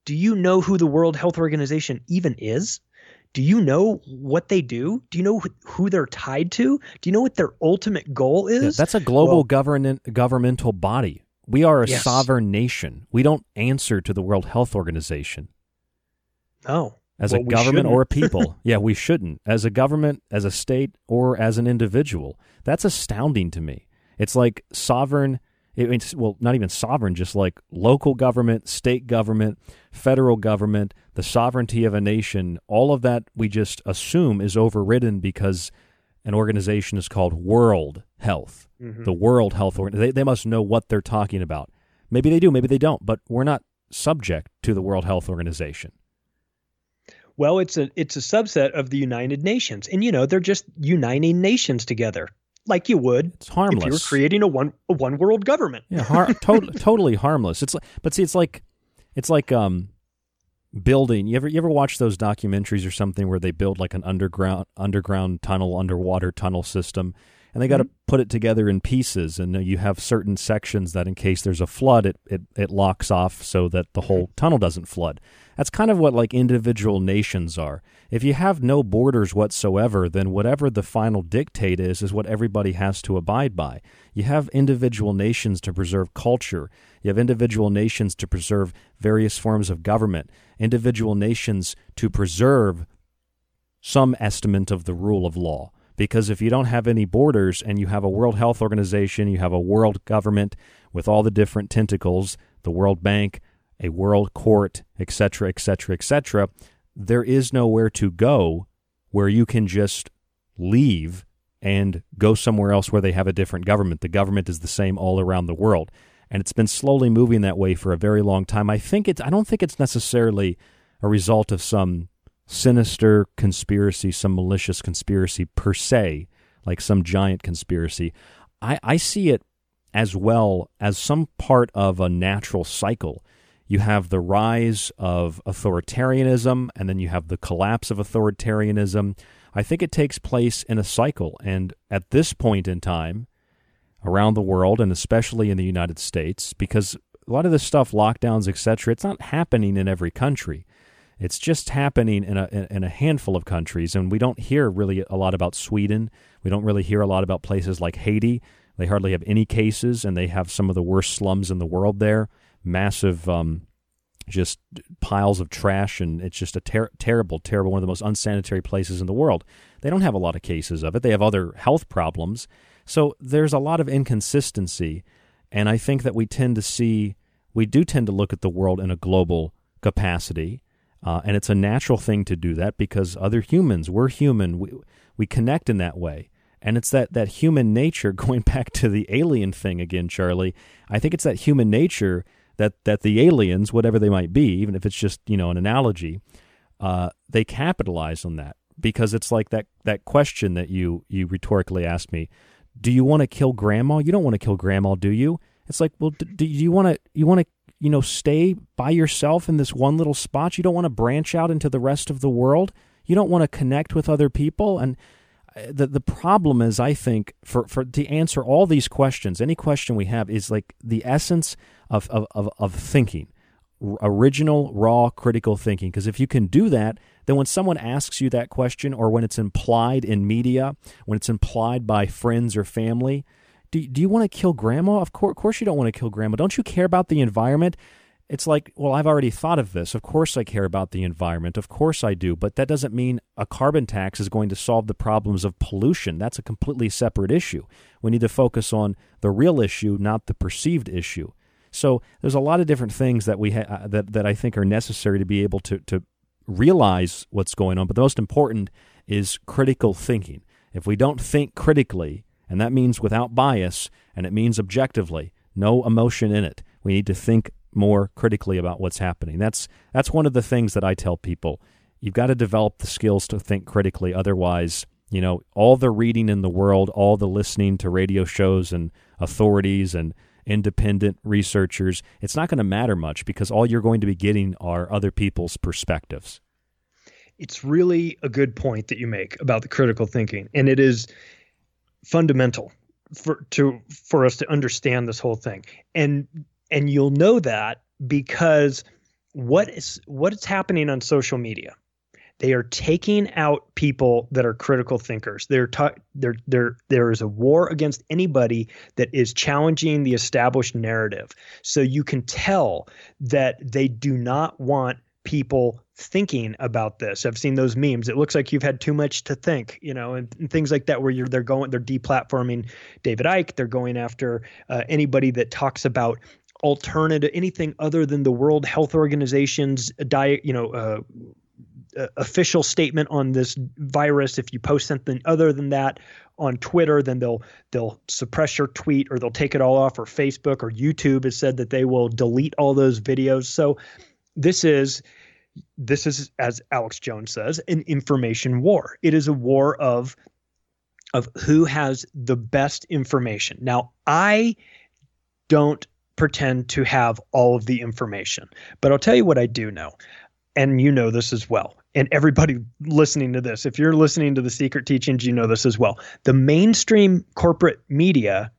Do you know who the World Health Organization even is? Do you know what they do? Do you know who they're tied to? Do you know what their ultimate goal is? Yeah, that's a global Well, government governmental body. We are a Yes. sovereign nation. We don't answer to the World Health Organization Oh, as well, a government or a people. yeah, we shouldn't. As a government, as a state, or as an individual. That's astounding to me. It's like sovereign. It, it's well, not even sovereign, just like local government, state government, federal government, the sovereignty of a nation. All of that we just assume is overridden because an organization is called World Health. Mhm. The World Health Organization. They, they must know what they're talking about. Maybe they do, maybe they don't, but we're not subject to the World Health Organization. Well, it's a it's a subset of the United Nations, and you know they're just uniting nations together, like you would It's if you were creating a one a one world government. Yeah, har- to- totally harmless. It's like, but see, it's like, it's like um, building. You ever you ever watch those documentaries or something where they build like an underground underground tunnel, underwater tunnel system, and they got to put it together in pieces, and uh, you have certain sections that, in case there's a flood, it it it locks off so that the whole tunnel doesn't flood. That's kind of what like individual nations are. If you have no borders whatsoever, then whatever the final dictate is, is what everybody has to abide by. You have individual nations to preserve culture. You have individual nations to preserve various forms of government. Individual nations to preserve some estimate of the rule of law. Because if you don't have any borders and you have a World Health Organization, you have a world government with all the different tentacles, the World Bank, a world court, etc., etc., etc., there is nowhere to go where you can just leave and go somewhere else where they have a different government. The government is the same all around the world. And it's been slowly moving that way for a very long time. I think it's I don't think it's necessarily a result of some sinister conspiracy, some malicious conspiracy per se, like some giant conspiracy. I, I see it as well as some part of a natural cycle. You have the rise of authoritarianism, and then you have the collapse of authoritarianism. I think it takes place in a cycle. And at this point in time, around the world, and especially in the United States, because a lot of this stuff, lockdowns, etc., it's not happening in every country. It's just happening in a in a handful of countries, and we don't hear really a lot about Sweden. We don't really hear a lot about places like Haiti. They hardly have any cases, and they have some of the worst slums in the world there. Massive, um, just piles of trash, and it's just a ter- terrible, terrible one of the most unsanitary places in the world. They don't have a lot of cases of it. They have other health problems. So there's a lot of inconsistency. And I think that we tend to see, we do tend to look at the world in a global capacity. Uh, and it's a natural thing to do that because other humans, we're human, we, we connect in that way. And it's that, that human nature, going back to the alien thing again, Charlie. I think it's that human nature that, that the aliens, whatever they might be, even if it's just, you know, an analogy, uh, they capitalize on that because it's like that that question that you you rhetorically asked me do you want to kill grandma you don't want to kill grandma do you it's like well do, do you want to you want to you know stay by yourself in this one little spot. You don't want to branch out into the rest of the world. You don't want to connect with other people. And uh, the the problem is I think for for to answer all these questions any question we have is like the essence of of of, of thinking original raw critical thinking. Because if you can do that then when someone asks you that question or when it's implied in media, when it's implied by friends or family, do, do you want to kill grandma? Of course, of course you don't want to kill grandma. Don't you care about the environment? It's like, well, I've already thought of this. Of course I care about the environment. Of course I do. But that doesn't mean a carbon tax is going to solve the problems of pollution. That's a completely separate issue. We need to focus on the real issue, not the perceived issue. So there's a lot of different things that we ha- uh, that that I think are necessary to be able to to realize what's going on, but the most important is critical thinking. If we don't think critically, and that means without bias, and it means objectively, no emotion in it, we need to think more critically about what's happening. That's that's one of the things that I tell people. You've got to develop the skills to think critically otherwise, you know, all the reading in the world, all the listening to radio shows and authorities and independent researchers, it's not going to matter much because all you're going to be getting are other people's perspectives. It's really a good point that you make about the critical thinking, and it is fundamental for to for us to understand this whole thing. And and you'll know that because what is what is happening on social media they are taking out people that are critical thinkers. They're ta- they're, they're, there is a war against anybody that is challenging the established narrative. So you can tell that they do not want people thinking about this. I've seen those memes. It looks like you've had too much to think, you know, and, and things like that, where you're they're going they're deplatforming David Icke. They're going after uh, anybody that talks about alternative anything other than the World Health Organization's diet, you know, uh, uh, official statement on this virus. If you post something other than that on Twitter, then they'll they'll suppress your tweet or they'll take it all off. Or Facebook or YouTube has said that they will delete all those videos. So this is this is as Alex Jones says an information war. It is a war of of who has the best information. Now I don't pretend to have all of the information, but I'll tell you what I do know and you know this as well and everybody listening to this, if you're listening to the secret teachings, you know this as well. The mainstream corporate media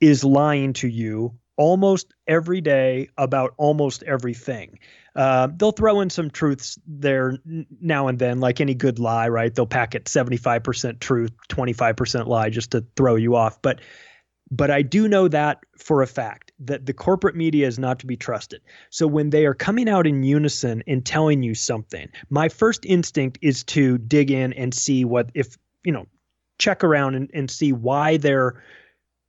is lying to you almost every day about almost everything. Uh, they'll throw in some truths there now and then, like any good lie, right? They'll pack it 75% truth, 25% lie just to throw you off. But but I do know that for a fact that the corporate media is not to be trusted. So when they are coming out in unison and telling you something, my first instinct is to dig in and see what, if, you know, check around and, and see why they're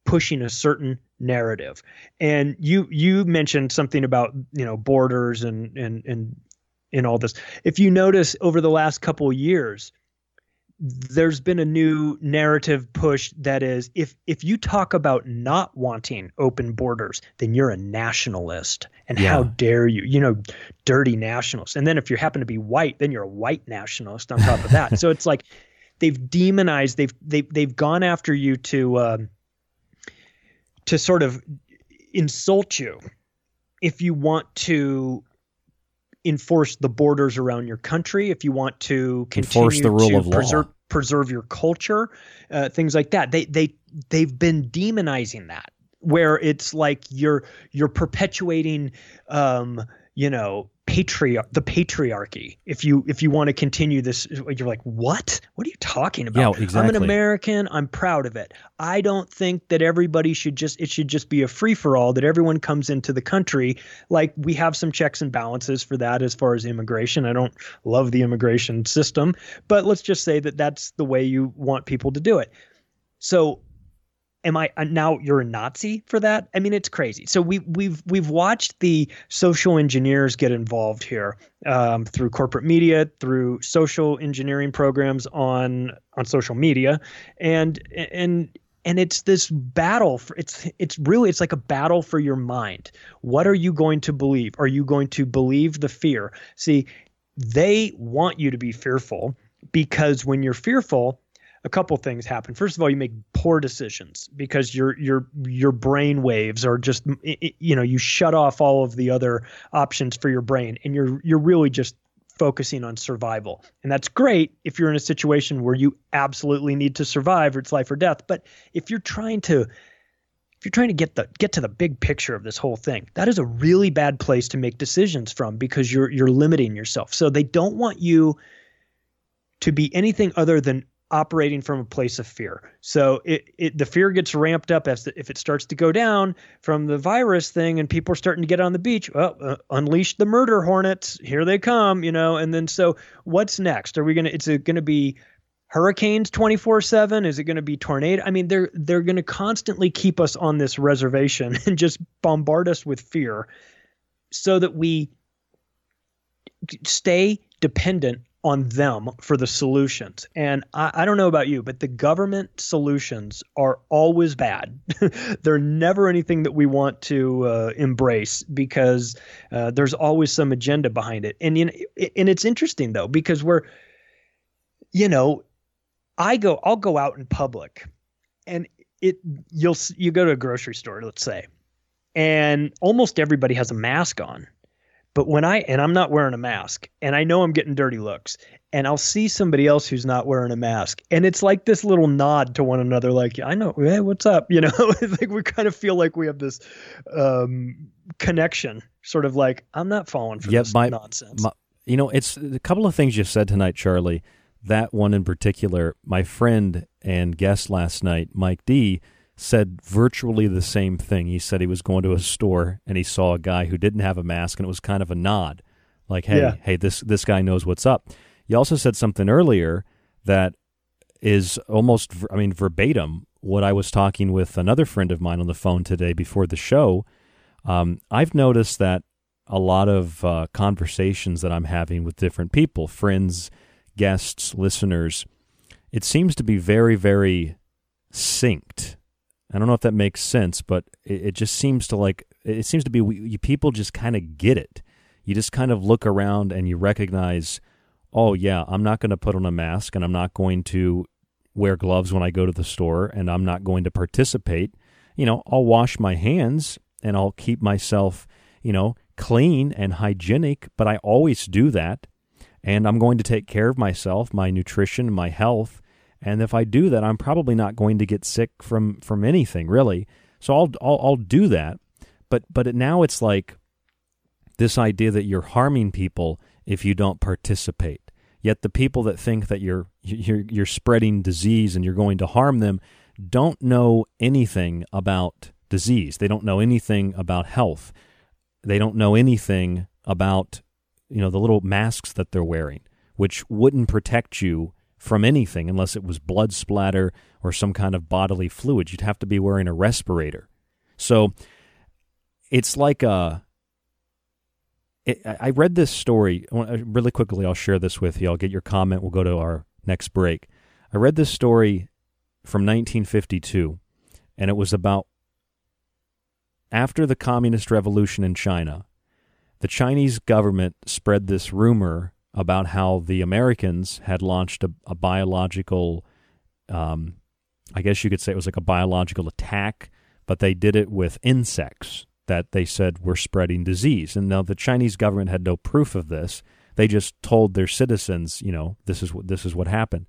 pushing a certain narrative. And you you mentioned something about, you know, borders and and and in all this. If you notice over the last couple of years, there's been a new narrative push that is if if you talk about not wanting open borders then you're a nationalist and yeah. how dare you you know dirty nationalist and then if you happen to be white then you're a white nationalist on top of that so it's like they've demonized they've they've they've gone after you to um, to sort of insult you if you want to enforce the borders around your country, if you want to continue enforce the rule to of preserve, law, preserve your culture, uh, things like that. They they they've been demonizing that, where it's like you're you're perpetuating, um, you know, patriarch the patriarchy. If you if you want to continue this you're like what? What are you talking about? Yeah, exactly. i'm an american i'm proud of it. I don't think that everybody should just it should just be a free for all that everyone comes into the country. Like we have some checks and balances for that as far as immigration. I don't love the immigration system but let's just say that that's the way you want people to do it. So am I uh, now you're a Nazi for that? I mean, it's crazy. So we we've we've watched the social engineers get involved here um, through corporate media, through social engineering programs on on social media, and and and it's this battle for it's it's really it's like a battle for your mind. What are you going to believe? Are you going to believe the fear? See, they want you to be fearful because when you're fearful a couple things happen. First of all, you make poor decisions because your your your brain waves are just you know you shut off all of the other options for your brain, and you're you're really just focusing on survival. And that's great if you're in a situation where you absolutely need to survive or it's life or death. But if you're trying to if you're trying to get the get to the big picture of this whole thing, that is a really bad place to make decisions from because you're you're limiting yourself. So they don't want you to be anything other than operating from a place of fear. So it, it the fear gets ramped up as the, if it starts to go down from the virus thing and people are starting to get on the beach. Well, uh, unleash the murder hornets. Here they come, you know. And then so what's next? Are we going to it's going to be hurricanes 24/7? Is it going to be tornado? I mean, they're they're going to constantly keep us on this reservation and just bombard us with fear so that we stay dependent on them for the solutions. And I, I, don't know about you, but the government solutions are always bad. They're never anything that we want to uh, embrace because uh, there's always some agenda behind it. And you know, and it's interesting though because we're, you know, I go, I'll go out in public, and it you'll you go to a grocery store, let's say, and almost everybody has a mask on but when I and I'm not wearing a mask and I know I'm getting dirty looks and I'll see somebody else who's not wearing a mask and it's like this little nod to one another like I know hey what's up you know it's like we kind of feel like we have this um, connection sort of like I'm not falling for yeah, this my, nonsense. My, you know it's a couple of things you said tonight Charlie that one in particular my friend and guest last night Mike D said virtually the same thing. He said he was going to a store and he saw a guy who didn't have a mask, and it was kind of a nod, like, "Hey, yeah. hey, this this guy knows what's up." You also said something earlier that is almost, I mean, verbatim what I was talking with another friend of mine on the phone today before the show. Um, I've noticed that a lot of uh, conversations that I'm having with different people, friends, guests, listeners, it seems to be very, very synced I don't know if that makes sense, but it, it just seems to like it seems to be we, people just kind of get it. You just kind of look around and you recognize, oh yeah, I'm not going to put on a mask and I'm not going to wear gloves when I go to the store and I'm not going to participate. You know, I'll wash my hands and I'll keep myself, you know, clean and hygienic, but I always do that. And I'm going to take care of myself, my nutrition, my health and if I do that, I'm probably not going to get sick from from anything really. So I'll I'll, I'll do that. But but it, now it's like this idea that you're harming people if you don't participate. Yet the people that think that you're you're you're spreading disease and you're going to harm them don't know anything about disease. They don't know anything about health. They don't know anything about you know the little masks that they're wearing, which wouldn't protect you from anything unless it was blood splatter or some kind of bodily fluid. You'd have to be wearing a respirator. So it's like a. It, I read this story uh, really quickly. I'll share this with you. I'll get your comment. We'll go to our next break. I read this story from 1952, and it was about after the communist revolution in China. The Chinese government spread this rumor about how the Americans had launched a, a biological, um, I guess you could say it was like a biological attack, but they did it with insects that they said were spreading disease. And now the Chinese government had no proof of this. They just told their citizens, you know, this is what this is what happened.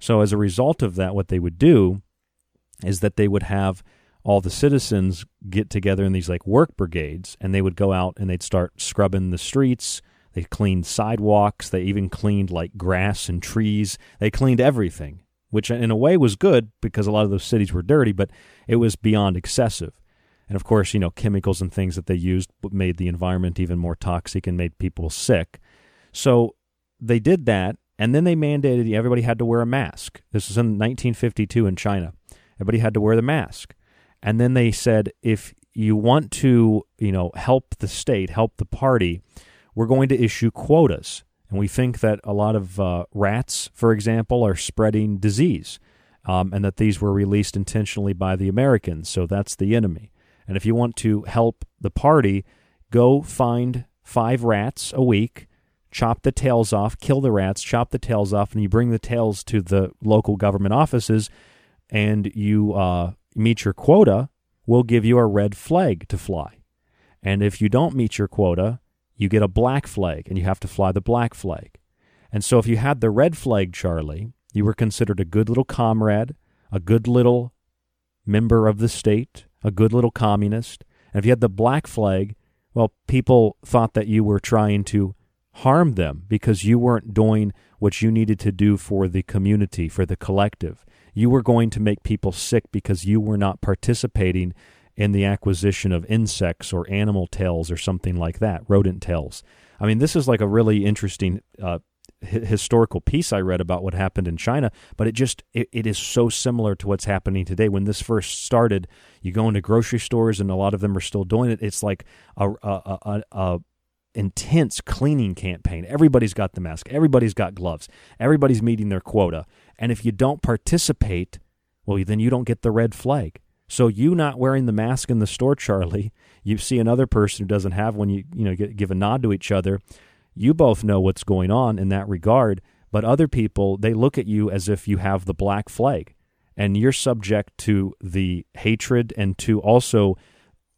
So as a result of that, what they would do is that they would have all the citizens get together in these like work brigades and they would go out and they'd start scrubbing the streets They cleaned sidewalks. They even cleaned like grass and trees. They cleaned everything, which uh, in a way was good because a lot of those cities were dirty, but it was beyond excessive. And of course, you know, chemicals and things that they used made the environment even more toxic and made people sick. So they did that, and then they mandated everybody had to wear a mask. This was in 1952 in China. Everybody had to wear the mask. And then they said, if you want to, you know, help the state, help the party, we're going to issue quotas. And we think that a lot of uh, rats, for example, are spreading disease, um, and that these were released intentionally by the Americans. So that's the enemy. And if you want to help the party, go find five rats a week, chop the tails off, kill the rats, chop the tails off, and you bring the tails to the local government offices, and you uh, meet your quota, we'll give you a red flag to fly. And if you don't meet your quota, you get a black flag and you have to fly the black flag. And so if you had the red flag, Charlie, you were considered a good little comrade, a good little member of the state, a good little communist. And if you had the black flag, well, people thought that you were trying to harm them because you weren't doing what you needed to do for the community, for the collective. You were going to make people sick because you were not participating in the acquisition of insects or animal tails or something like that, rodent tails. I mean, this is like a really interesting uh, h- historical piece I read about what happened in China, but it just it, it is so similar to what's happening today. When this first started, you go into grocery stores and a lot of them are still doing it. It's like a, a, a, a intense cleaning campaign. Everybody's got the mask. Everybody's got gloves. Everybody's meeting their quota. And if you don't participate, well, then you don't get the red flag. So you not wearing the mask in the store, Charlie, you see another person who doesn't have one, you you know get, give a nod to each other. You both know what's going on in that regard, but other people they look at you as if you have the black flag, and you're subject to the hatred and to also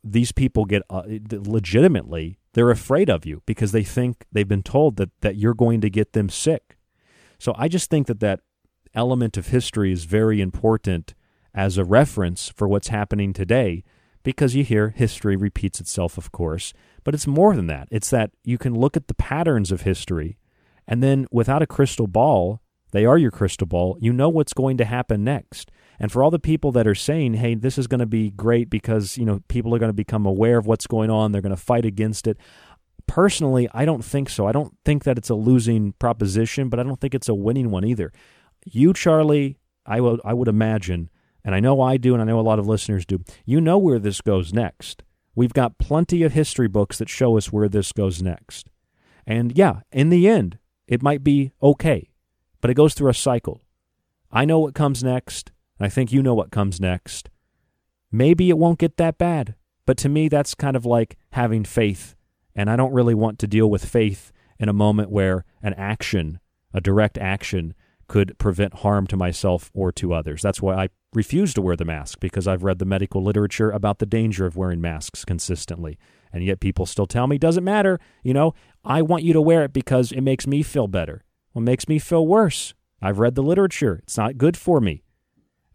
these people get uh, legitimately they're afraid of you because they think they've been told that that you're going to get them sick. So I just think that that element of history is very important as a reference for what's happening today because you hear history repeats itself, of course, but it's more than that. It's that you can look at the patterns of history, and then without a crystal ball, they are your crystal ball, you know what's going to happen next. And for all the people that are saying, hey, this is going to be great because, you know, people are going to become aware of what's going on, they're going to fight against it. Personally, I don't think so. I don't think that it's a losing proposition, but I don't think it's a winning one either. You, Charlie, I would I would imagine and I know I do, and I know a lot of listeners do, you know where this goes next. We've got plenty of history books that show us where this goes next. And yeah, in the end, it might be okay, but it goes through a cycle. I know what comes next, and I think you know what comes next. Maybe it won't get that bad, but to me, that's kind of like having faith, and I don't really want to deal with faith in a moment where an action, a direct action, could prevent harm to myself or to others. That's why I refuse to wear the mask because I've read the medical literature about the danger of wearing masks consistently. And yet people still tell me, doesn't matter. You know, I want you to wear it because it makes me feel better. It makes me feel worse. I've read the literature. It's not good for me.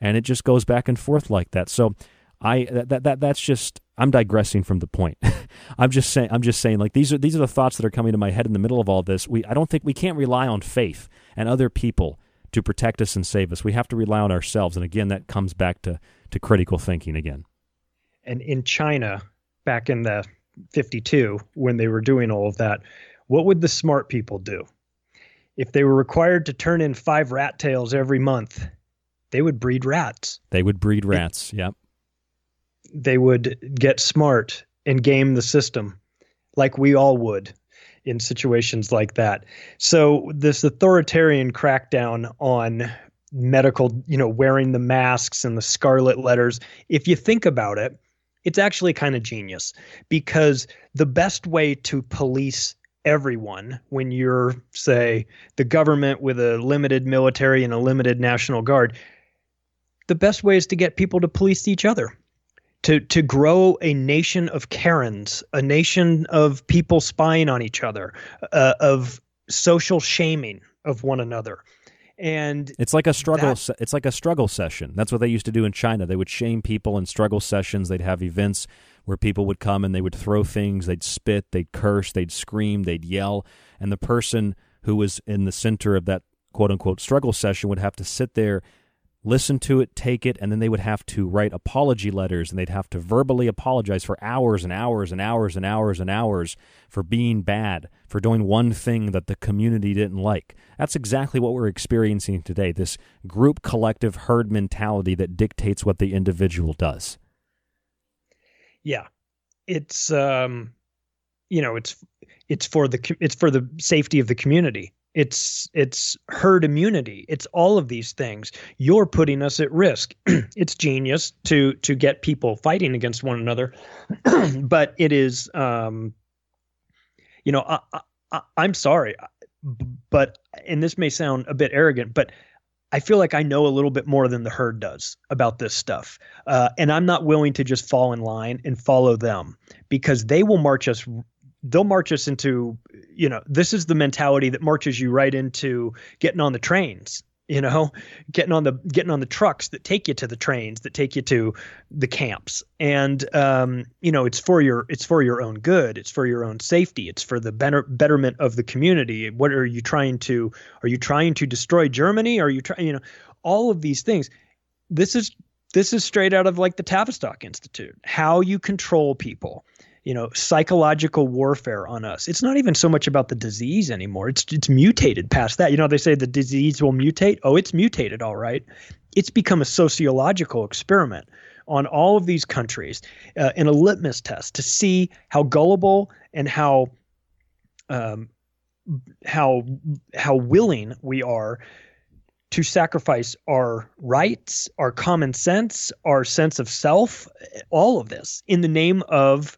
And it just goes back and forth like that. So I that, that that's just I'm digressing from the point. I'm just saying I'm just saying like these are these are the thoughts that are coming to my head in the middle of all this. We I don't think we can't rely on faith and other people to protect us and save us. We have to rely on ourselves. And again, that comes back to, to critical thinking again. And in China, back in the 52, when they were doing all of that, what would the smart people do? If they were required to turn in five rat tails every month, they would breed rats. They would breed rats, yep. They would get smart and game the system like we all would in situations like that. So this authoritarian crackdown on medical, you know, wearing the masks and the scarlet letters, if you think about it, it's actually kind of genius because the best way to police everyone when you're say the government with a limited military and a limited national guard the best way is to get people to police each other to to grow a nation of Karens, a nation of people spying on each other, uh, of social shaming of one another. And it's like a struggle. That, se- it's like a struggle session. That's what they used to do in China. They would shame people in struggle sessions. They'd have events where people would come and they would throw things, they'd spit, they'd curse, they'd scream, they'd yell, and the person who was in the center of that quote unquote struggle session would have to sit there listen to it, take it, and then they would have to write apology letters and they'd have to verbally apologize for hours and hours and hours and hours and hours for being bad, for doing one thing that the community didn't like. That's exactly what we're experiencing today this group collective herd mentality that dictates what the individual does. Yeah. It's um you know, it's it's for the it's for the safety of the community it's it's herd immunity. It's all of these things. You're putting us at risk. It's genius to to get people fighting against one another. But it is um you know I, I i'm sorry but and this may sound a bit arrogant but I feel like I know a little bit more than the herd does about this stuff. Uh, and I'm not willing to just fall in line and follow them because they will march us they'll march us into you know this is the mentality that marches you right into getting on the trains you know getting on the getting on the trucks that take you to the trains that take you to the camps. And um, you know it's for your it's for your own good. It's for your own safety. It's for the better betterment of the community. What are you trying to are you trying to destroy germany? Are you trying you know all of these things. This is this is straight out of like the tavistock institute how you control people you know psychological warfare on us. It's not even so much about the disease anymore. It's it's mutated past that. You know they say the disease will mutate? Oh it's mutated all right. It's become a sociological experiment on all of these countries uh, in a litmus test to see how gullible and how um, how how willing we are to sacrifice our rights, our common sense, our sense of self, all of this in the name of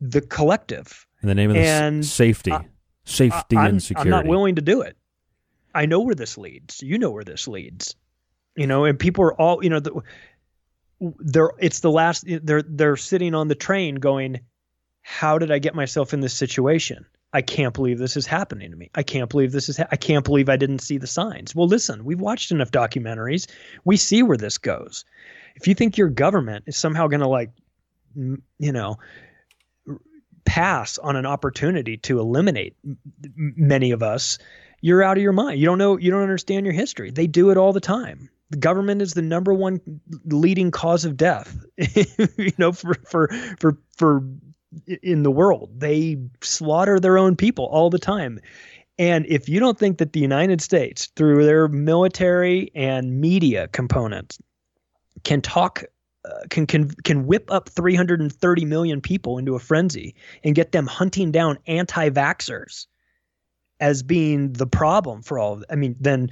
the collective. In the name of and safety, uh, safety and security. I'm not willing to do it. I know where this leads. You know where this leads. You know, and people are all, you know, the, they're it's the last they're they're sitting on the train going, how did I get myself in this situation? I can't believe this is happening to me. I can't believe this is. Ha- I can't believe I didn't see the signs. Well, listen, we've watched enough documentaries. We see where this goes. If you think your government is somehow going to like, you know, pass on an opportunity to eliminate many of us, you're out of your mind. You don't know, you don't understand your history. They do it all the time. The government is the number one leading cause of death, you know, for for for for in the world. They slaughter their own people all the time. And if you don't think that the United States, through their military and media components, can talk can can can whip up 330 million people into a frenzy and get them hunting down anti-vaxxers as being the problem for all of I mean then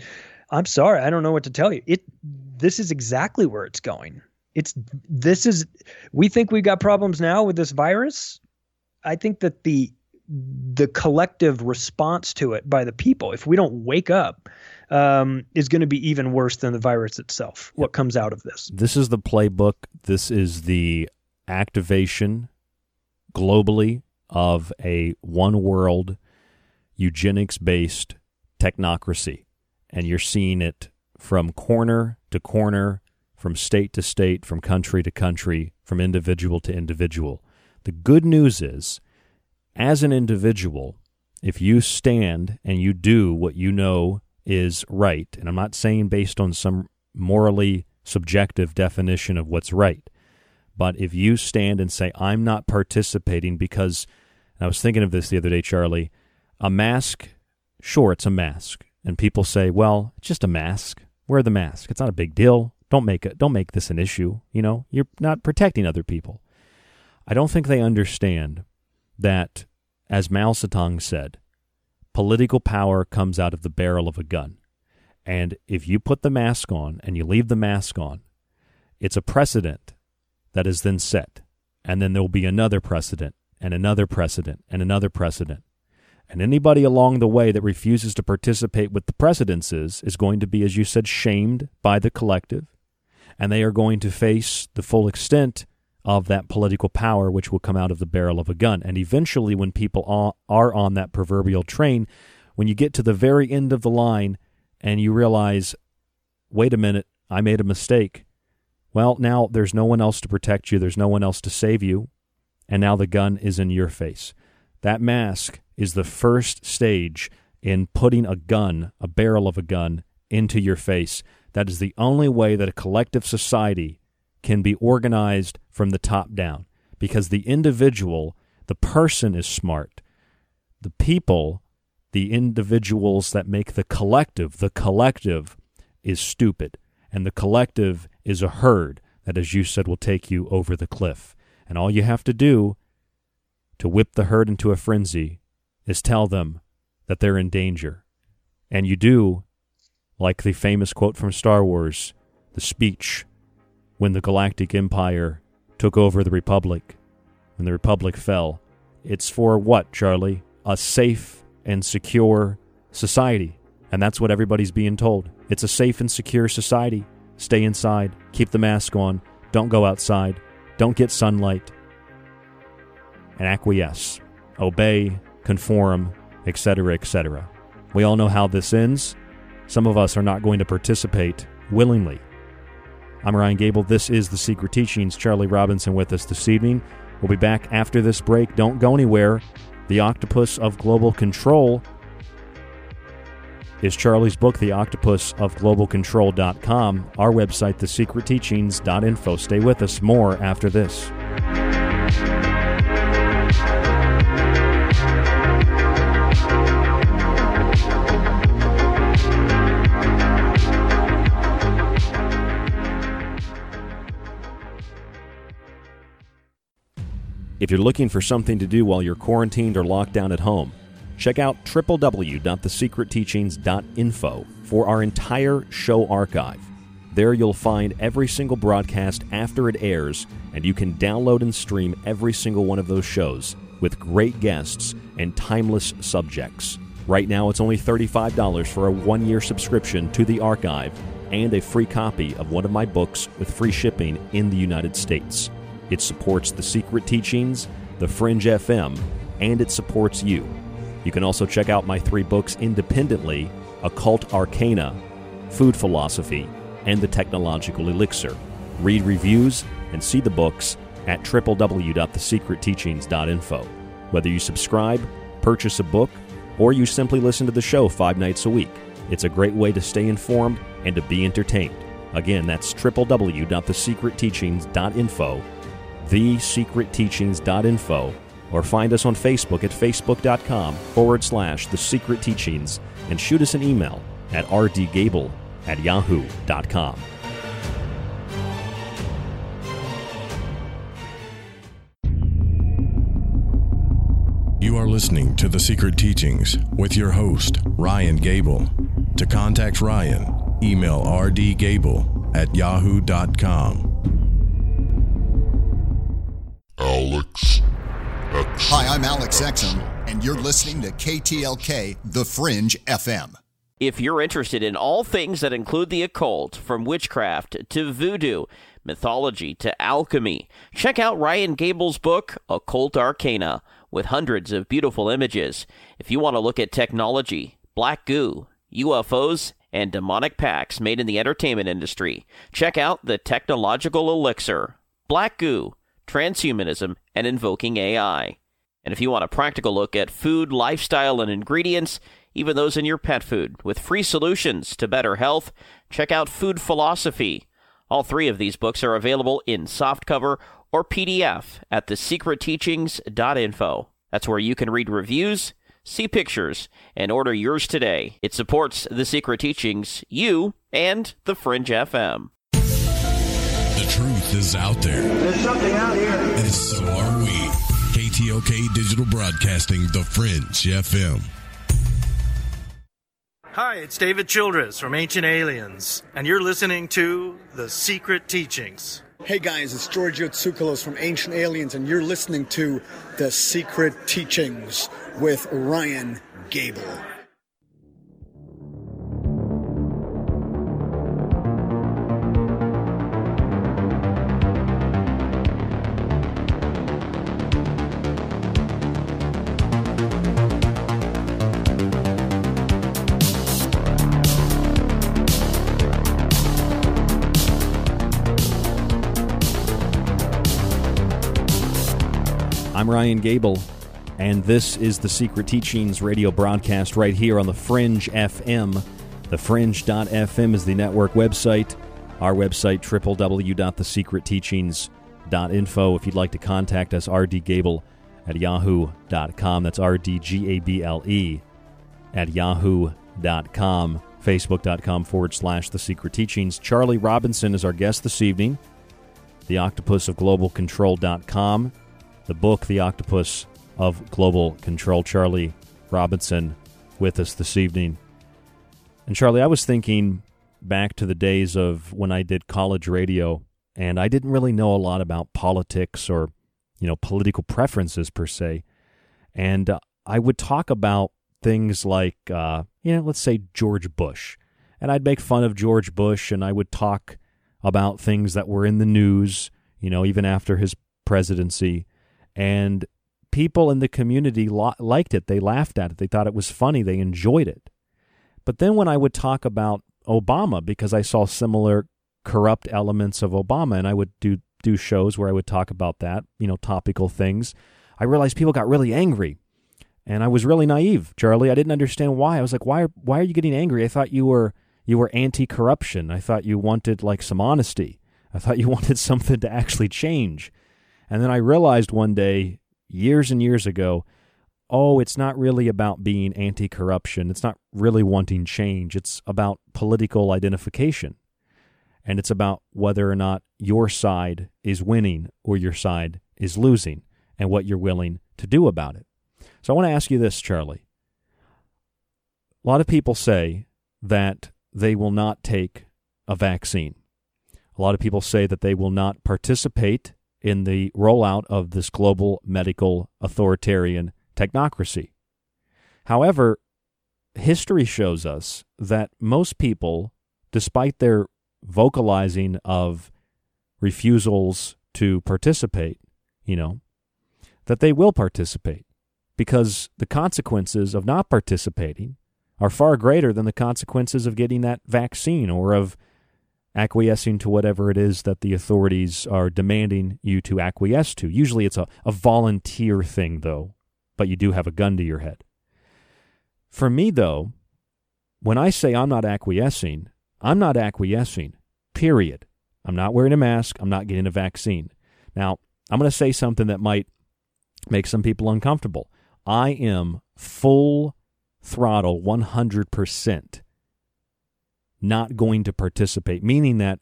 I'm sorry I don't know what to tell you. It this is exactly where it's going. It's this is we think we've got problems now with this virus. I think that the the collective response to it by the people if we don't wake up um, is going to be even worse than the virus itself. What comes out of this? This is the playbook. This is the activation globally of a one world eugenics based technocracy. And you're seeing it from corner to corner, from state to state, from country to country, from individual to individual. The good news is, as an individual, if you stand and you do what you know is right. And I'm not saying based on some morally subjective definition of what's right. But if you stand and say, I'm not participating because, I was thinking of this the other day, Charlie, a mask, sure, it's a mask. And people say, well, it's just a mask. Wear the mask. It's not a big deal. Don't make it, don't make this an issue. You know, you're not protecting other people. I don't think they understand that, as Mao Zedong said, political power comes out of the barrel of a gun. And if you put the mask on and you leave the mask on, it's a precedent that is then set. And then there will be another precedent and another precedent and another precedent. And anybody along the way that refuses to participate with the precedences is going to be, as you said, shamed by the collective. And they are going to face the full extent of that political power which will come out of the barrel of a gun. And eventually, when people are on that proverbial train, when you get to the very end of the line and you realize, wait a minute, I made a mistake. Well, now there's no one else to protect you, there's no one else to save you, and now the gun is in your face. That mask is the first stage in putting a gun, a barrel of a gun, into your face. That is the only way that a collective society can be organized from the top down because the individual, the person is smart. The people, the individuals that make the collective, the collective is stupid. And the collective is a herd that, as you said, will take you over the cliff. And all you have to do to whip the herd into a frenzy is tell them that they're in danger. And you do, like the famous quote from Star Wars, the speech when the Galactic Empire took over the Republic, when the Republic fell. It's for what, Charlie? A safe and secure society. And that's what everybody's being told. It's a safe and secure society. Stay inside, keep the mask on, don't go outside, don't get sunlight, and acquiesce, obey, conform, etc., etc. We all know how this ends. Some of us are not going to participate willingly. I'm Ryan Gable. This is The Secret Teachings. Charlie Robinson with us this evening. We'll be back after this break. Don't go anywhere. The Octopus of Global Control is Charlie's book, The Octopus of Global Control.com. Our website, thesecretteachings.info. Stay with us. More after this. If you're looking for something to do while you're quarantined or locked down at home, check out www.thesecretteachings.info for our entire show archive. There you'll find every single broadcast after it airs, and you can download and stream every single one of those shows with great guests and timeless subjects. Right now, it's only $35 for a one year subscription to the archive and a free copy of one of my books with free shipping in the United States. It supports The Secret Teachings, The Fringe FM, and it supports you. You can also check out my three books independently Occult Arcana, Food Philosophy, and The Technological Elixir. Read reviews and see the books at www.thesecretteachings.info. Whether you subscribe, purchase a book, or you simply listen to the show five nights a week, it's a great way to stay informed and to be entertained. Again, that's www.thesecretteachings.info thesecretteachings.info or find us on Facebook at facebook.com forward slash the secret teachings and shoot us an email at rdgable at yahoo.com. You are listening to The Secret Teachings with your host, Ryan Gable. To contact Ryan, email rdgable at yahoo.com. Alex Exum. Hi, I'm Alex Exum, and you're listening to KTLK The Fringe FM. If you're interested in all things that include the occult, from witchcraft to voodoo, mythology to alchemy, check out Ryan Gable's book, Occult Arcana, with hundreds of beautiful images. If you want to look at technology, black goo, UFOs, and demonic packs made in the entertainment industry, check out The Technological Elixir, Black Goo, Transhumanism, and Invoking AI. And if you want a practical look at food, lifestyle, and ingredients, even those in your pet food, with free solutions to better health, check out Food Philosophy. All three of these books are available in softcover or PDF at thesecretteachings.info. That's where you can read reviews, see pictures, and order yours today. It supports The Secret Teachings, you, and The Fringe FM. The truth is out there. There's something out here. And so are we. KTOK Digital Broadcasting, The Fringe FM. Hi, it's David Childress from Ancient Aliens, and you're listening to The Secret Teachings. Hey guys, it's Giorgio Tsoukalos from Ancient Aliens, and you're listening to The Secret Teachings with Ryan Gable. Ryan Gable, and this is the Secret Teachings radio broadcast right here on the Fringe FM. The Fringe.fm is the network website. Our website, www.thesecretteachings.info. If you'd like to contact us, rdgable at yahoo.com. That's R-D-G-A-B-L-E at yahoo.com. Facebook.com forward slash The Secret Teachings. Charlie Robinson is our guest this evening. The Octopus of Global Control.com. The book, The Octopus of Global Control. Charlie Robinson with us this evening. And Charlie, I was thinking back to the days of when I did college radio, and I didn't really know a lot about politics or, you know, political preferences per se. And uh, I would talk about things like, uh, you know, let's say George Bush. And I'd make fun of George Bush and I would talk about things that were in the news, you know, even after his presidency. And people in the community lo- liked it. They laughed at it. They thought it was funny. They enjoyed it. But then when I would talk about Obama, because I saw similar corrupt elements of Obama, and I would do do shows where I would talk about that, you know, topical things, I realized people got really angry. And I was really naive, Charlie. I didn't understand why. I was like, why are, why are you getting angry? I thought you were you were anti-corruption. I thought you wanted like some honesty. I thought you wanted something to actually change. And then I realized one day, years and years ago, oh, it's not really about being anti corruption. It's not really wanting change. It's about political identification. And it's about whether or not your side is winning or your side is losing and what you're willing to do about it. So I want to ask you this, Charlie. A lot of people say that they will not take a vaccine. A lot of people say that they will not participate in the rollout of this global medical authoritarian technocracy. However, history shows us that most people, despite their vocalizing of refusals to participate, you know, that they will participate because the consequences of not participating are far greater than the consequences of getting that vaccine or of acquiescing to whatever it is that the authorities are demanding you to acquiesce to. Usually it's a, a volunteer thing, though, but you do have a gun to your head. For me, though, when I say I'm not acquiescing, I'm not acquiescing, period. I'm not wearing a mask. I'm not getting a vaccine. Now, I'm going to say something that might make some people uncomfortable. I am full throttle 100% not going to participate, meaning that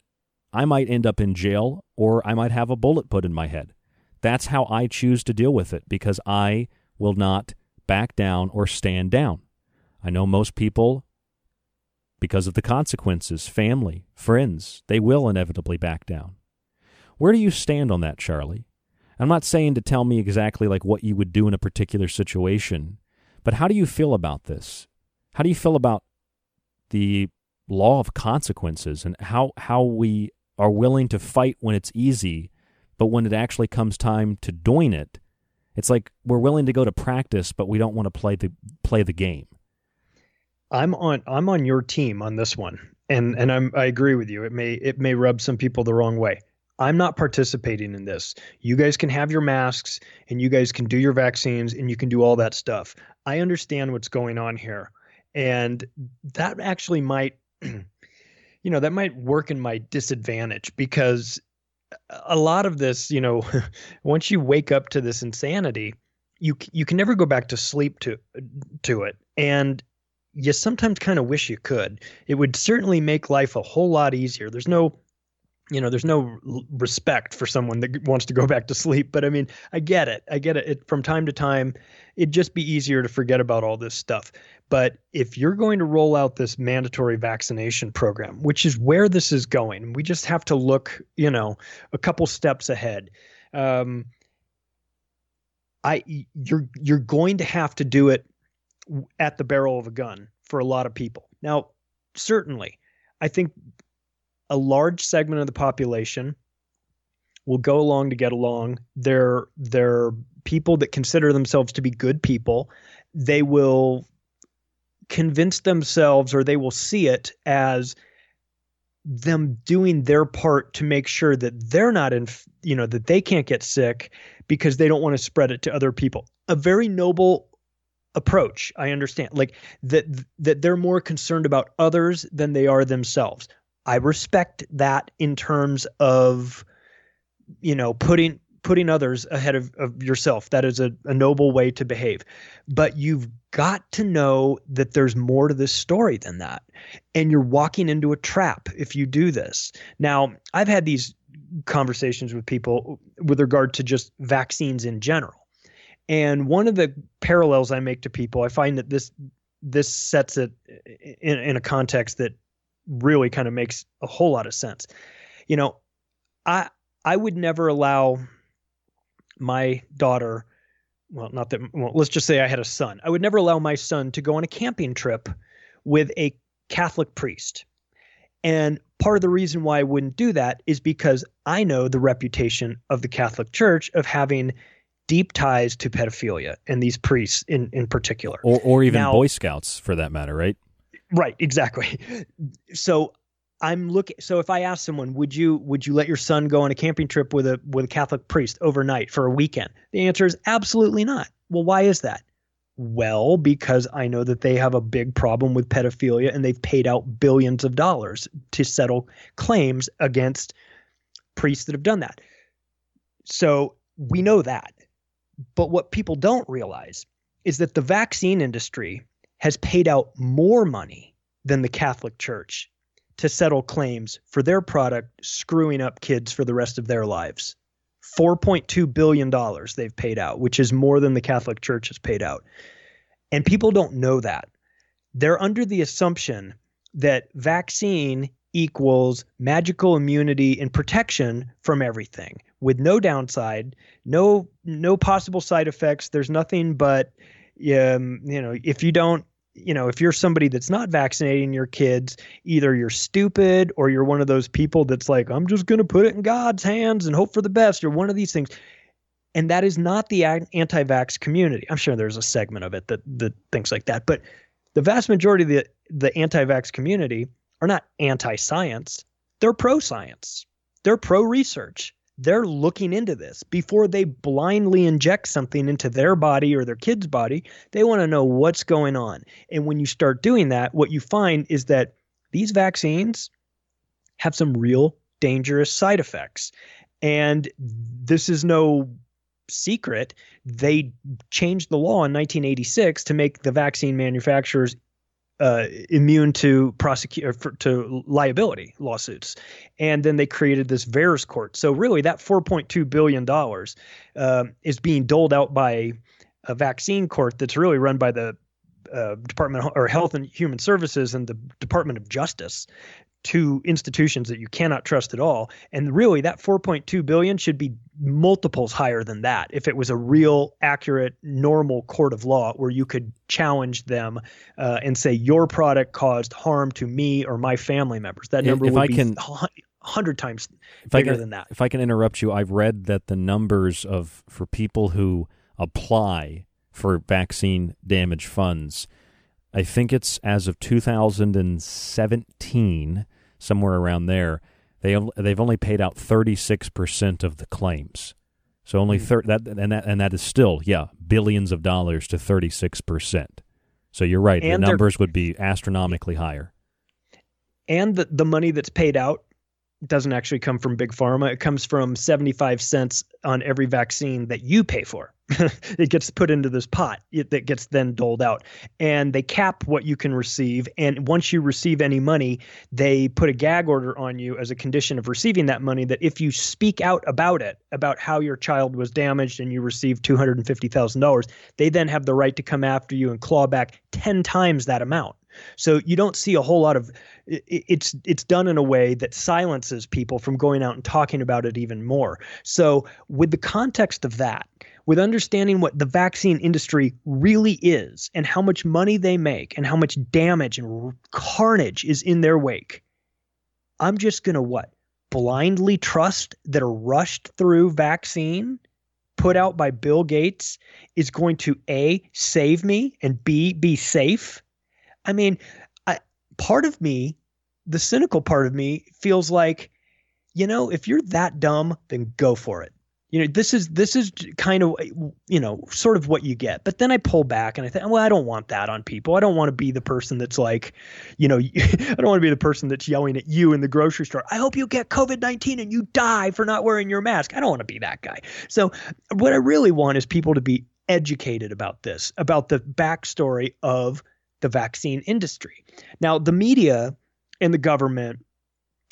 I might end up in jail or I might have a bullet put in my head. That's how I choose to deal with it because I will not back down or stand down. I know most people, because of the consequences, family, friends, they will inevitably back down. Where do you stand on that, Charlie? I'm not saying to tell me exactly like what you would do in a particular situation, but how do you feel about this? How do you feel about the law of consequences and how how we are willing to fight when it's easy, but when it actually comes time to doing it, it's like we're willing to go to practice, but we don't want to play the play the game. I'm on I'm on your team on this one. And and I'm I agree with you. It may it may rub some people the wrong way. I'm not participating in this. You guys can have your masks and you guys can do your vaccines and you can do all that stuff. I understand what's going on here. And that actually might you know, that might work in my disadvantage because a lot of this, you know, once you wake up to this insanity, you you can never go back to sleep to to it. And you sometimes kind of wish you could. It would certainly make life a whole lot easier. There's no you know, there's no respect for someone that wants to go back to sleep. But I mean, I get it. I get it. it. From time to time, it'd just be easier to forget about all this stuff. But if you're going to roll out this mandatory vaccination program, which is where this is going, we just have to look, you know, a couple steps ahead. Um, I you're you're going to have to do it at the barrel of a gun for a lot of people. Now, certainly, I think a large segment of the population will go along to get along. They're they're people that consider themselves to be good people. They will convince themselves or they will see it as them doing their part to make sure that they're not in, you know, that they can't get sick because they don't want to spread it to other people. A very noble approach. I understand. Like that that they're more concerned about others than they are themselves. I respect that in terms of you know putting putting others ahead of, of yourself. That is a, a noble way to behave. But you've got to know that there's more to this story than that. And you're walking into a trap if you do this. Now, I've had these conversations with people with regard to just vaccines in general. And one of the parallels I make to people, I find that this this sets it in, in a context that really kind of makes a whole lot of sense. You know, I I would never allow my daughter, well, not that, well, let's just say I had a son. I would never allow my son to go on a camping trip with a Catholic priest. And part of the reason why I wouldn't do that is because I know the reputation of the Catholic Church of having deep ties to pedophilia and these priests in, in particular. Or, or even now, Boy Scouts for that matter, right? Right, exactly. So I'm looking. So if I ask someone, would you would you let your son go on a camping trip with a with a Catholic priest overnight for a weekend? The answer is absolutely not. Well, why is that? Well, because I know that they have a big problem with pedophilia and they've paid out billions of dollars to settle claims against priests that have done that. So we know that. But what people don't realize is that the vaccine industry has paid out more money than the Catholic Church to settle claims for their product screwing up kids for the rest of their lives. $4.2 billion they've paid out, which is more than the Catholic Church has paid out. And people don't know that. They're under the assumption that vaccine equals magical immunity and protection from everything with no downside, no no possible side effects. There's nothing but um, you know, if you don't you know, if you're somebody that's not vaccinating your kids, either you're stupid or you're one of those people that's like, I'm just going to put it in God's hands and hope for the best, or one of these things. And that is not the anti vax community. I'm sure there's a segment of it that, that thinks like that. But the vast majority of the, the anti vax community are not anti science, they're pro science, they're pro research they're looking into this before they blindly inject something into their body or their kid's body. They want to know what's going on. And when you start doing that, what you find is that these vaccines have some real dangerous side effects. And this is no secret. They changed the law in 1986 to make the vaccine manufacturers uh, immune to prosecute to liability lawsuits, and then they created this VAERS court. So really, that 4.2 billion dollars uh, is being doled out by a vaccine court that's really run by the uh, Department or Health and Human Services and the Department of Justice to institutions that you cannot trust at all. And really, that 4.2 billion should be multiples higher than that if it was a real, accurate, normal court of law where you could challenge them uh, and say your product caused harm to me or my family members. That number if, would I be can, hundred times bigger can, than that. If I can interrupt you, I've read that the numbers of for people who apply for vaccine damage funds. I think it's as of 2017 somewhere around there. They they've only paid out 36% of the claims. So only hmm. thir- that and that and that is still yeah billions of dollars to 36%. So you're right. And the numbers would be astronomically higher. And the the money that's paid out doesn't actually come from big pharma. It comes from 75 cents on every vaccine that you pay for. it gets put into this pot that gets then doled out. And they cap what you can receive. And once you receive any money, they put a gag order on you as a condition of receiving that money that if you speak out about it, about how your child was damaged and you received $250,000, they then have the right to come after you and claw back 10 times that amount. So you don't see a whole lot of it's it's done in a way that silences people from going out and talking about it even more. So with the context of that, with understanding what the vaccine industry really is and how much money they make and how much damage and carnage is in their wake, I'm just going to what? Blindly trust that a rushed through vaccine put out by Bill Gates is going to A, save me and B, be safe I mean, I, part of me the cynical part of me feels like, you know, if you're that dumb, then go for it. You know, this is this is kind of eh, you know sort of what you get. But then I pull back and I think, well, I don't want that on people. I don't want to be the person that's like, you know, I don't want to be the person that's yelling at you in the grocery store. I hope you get COVID nineteen and you die for not wearing your mask. I don't want to be that guy. So what I really want is people to be educated about this, about the backstory of the vaccine industry. Now, the media and the government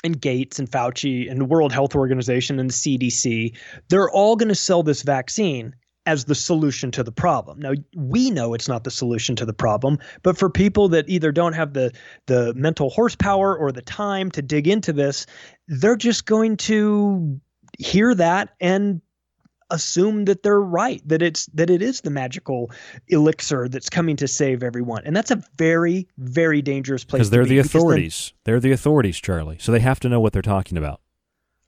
and Gates and Fauci and the World Health Organization and the CDC, they're all going to sell this vaccine as the solution to the problem. Now we know it's not the solution to the problem, but for people that either don't have the the mental horsepower or the time to dig into this, they're just going to hear that and assume that they're right that it's that it is the magical elixir that's coming to save everyone. And that's a very very dangerous place because they're be the authorities then, they're the authorities charlie. So they have to know what they're talking about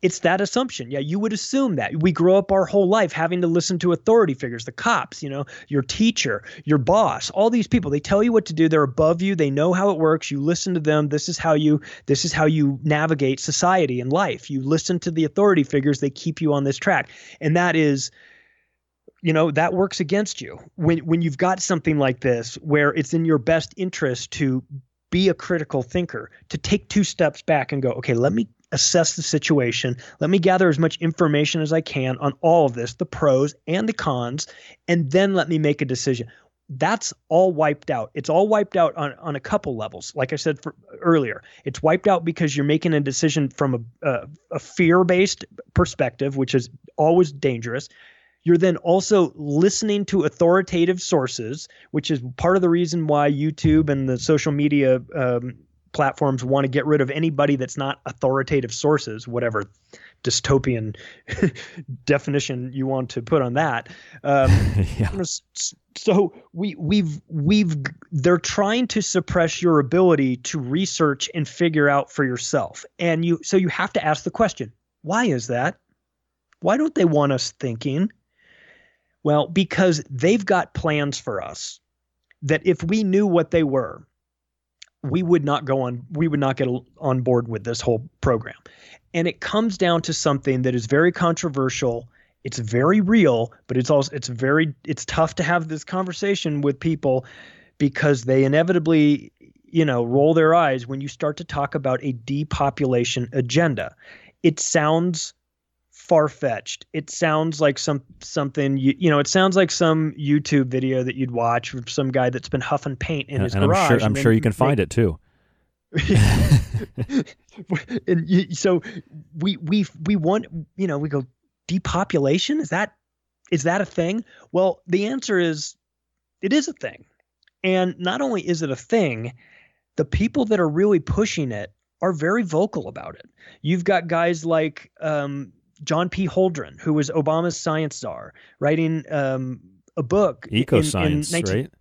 it's that assumption. Yeah, you would assume that. We grow up our whole life having to listen to authority figures, the cops, you know, your teacher, your boss, all these people. They tell you what to do. They're above you. They know how it works. You listen to them. This is how you this is how you navigate society and life. You listen to the authority figures. They keep you on this track. And that is you know that works against you when when you've got something like this where it's in your best interest to be a critical thinker to take two steps back and go okay let me assess the situation. Let me gather as much information as I can on all of this, the pros and the cons, and then let me make a decision. That's all wiped out. It's all wiped out on, on a couple levels. Like I said earlier, it's wiped out because you're making a decision from a, a, a fear based perspective, which is always dangerous. You're then also listening to authoritative sources, which is part of the reason why YouTube and the social media um, platforms want to get rid of anybody that's not authoritative sources, whatever dystopian definition you want to put on that. Um, yeah. So we we've we've they're trying to suppress your ability to research and figure out for yourself, and you so you have to ask the question: Why is that? Why don't they want us thinking? Well, because they've got plans for us that if we knew what they were, we would not go on we would not get on board with this whole program. And it comes down to something that is very controversial. It's very real but it's also it's very it's tough to have this conversation with people because they inevitably you know roll their eyes when you start to talk about a depopulation agenda. It sounds far fetched. It sounds like some something you you know. It sounds like some YouTube video that you'd watch of some guy that's been huffing paint in and, his and garage. I'm sure, I'm sure you can find it too. and you, so we we we want you know we go depopulation is that is that a thing? Well, the answer is it is a thing, and not only is it a thing, the people that are really pushing it are very vocal about it. You've got guys like um, John P. Holdren, who was Obama's science czar, writing um, a book. Eco science, 19... right?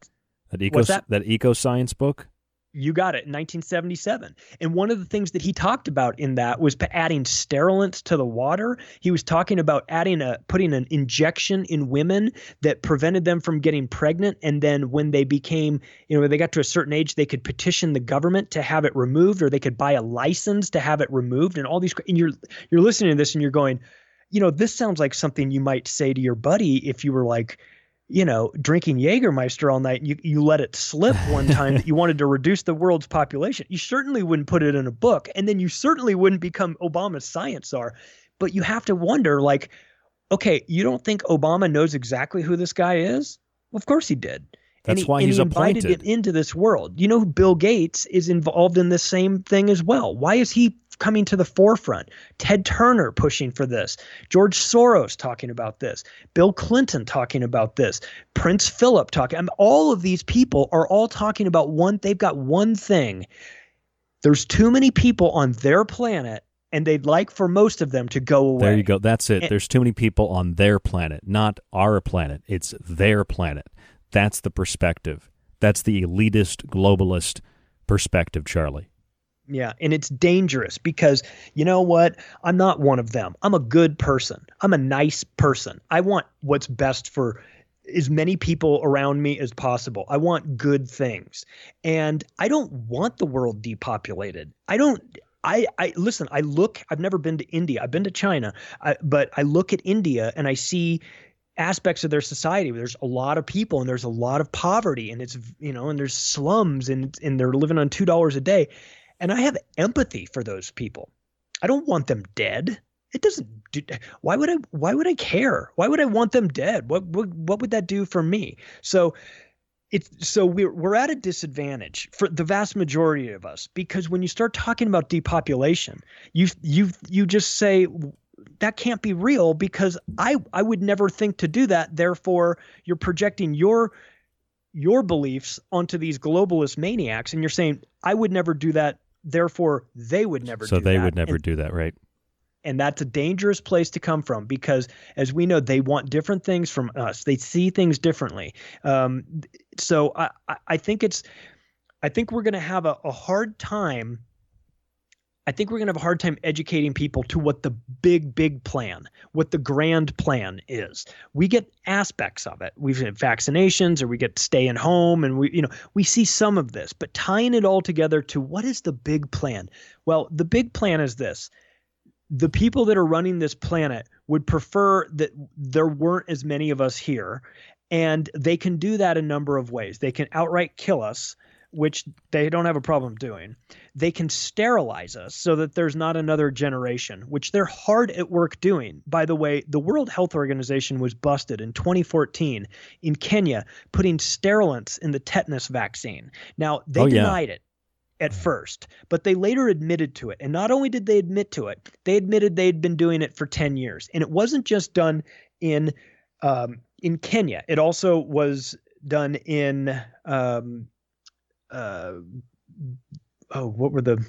That eco that? that eco science book. You got it, 1977. And one of the things that he talked about in that was adding sterilants to the water. He was talking about adding a putting an injection in women that prevented them from getting pregnant and then when they became, you know, when they got to a certain age, they could petition the government to have it removed or they could buy a license to have it removed and all these and you're you're listening to this and you're going, you know, this sounds like something you might say to your buddy if you were like you know, drinking Jägermeister all night you, you let it slip one time that you wanted to reduce the world's population. You certainly wouldn't put it in a book. And then you certainly wouldn't become Obama's science czar. But you have to wonder, like, okay, you don't think Obama knows exactly who this guy is? Well, of course he did. That's he, why and he's he invited appointed. it into this world. You know, Bill Gates is involved in the same thing as well. Why is he coming to the forefront. Ted Turner pushing for this. George Soros talking about this. Bill Clinton talking about this. Prince Philip talking. I mean, all of these people are all talking about one. They've got one thing. There's too many people on their planet, and they'd like for most of them to go away. There you go. That's it. There's too many people on their planet, not our planet. It's their planet. That's the perspective. That's the elitist, globalist perspective, Charlie. Yeah, and it's dangerous because you know what? I'm not one of them. I'm a good person. I'm a nice person. I want what's best for as many people around me as possible. I want good things. And I don't want the world depopulated. I don't I, I listen, I look, I've never been to India. I've been to China, I, but I look at India and I see aspects of their society. There's a lot of people and there's a lot of poverty and it's you know and there's slums and and they're living on two dollars a day. And i have empathy for those people. I don't want them dead. It doesn't do, why would i why would i care? Why would i want them dead? What what, what would that do for me? So it's so we're we're at a disadvantage for the vast majority of us because when you start talking about depopulation you you you just say that can't be real because I I would never think to do that. Therefore, you're projecting your your beliefs onto these globalist maniacs, and you're saying I would never do that. Therefore, they would never. So they that. would never and, do that, right? And that's a dangerous place to come from because, as we know, they want different things from us. They see things differently. Um, so I I think it's I think we're going to have a, a hard time I think we're going to have a hard time educating people to what the big, big plan, what the grand plan is. We get aspects of it. We've had vaccinations or we get staying home and we, you know, we see some of this, but tying it all together to what is the big plan? Well, the big plan is this. The people that are running this planet would prefer that there weren't as many of us here. And they can do that a number of ways. They can outright kill us which they don't have a problem doing. They can sterilize us so that there's not another generation, which they're hard at work doing. By the way, the World Health Organization was busted in 2014 in Kenya putting sterilants in the tetanus vaccine. Now, they oh, yeah. denied it at first, but they later admitted to it. And not only did they admit to it, they admitted they had been doing it for 10 years. And it wasn't just done in um, in Kenya. It also was done in um, uh, oh, what were the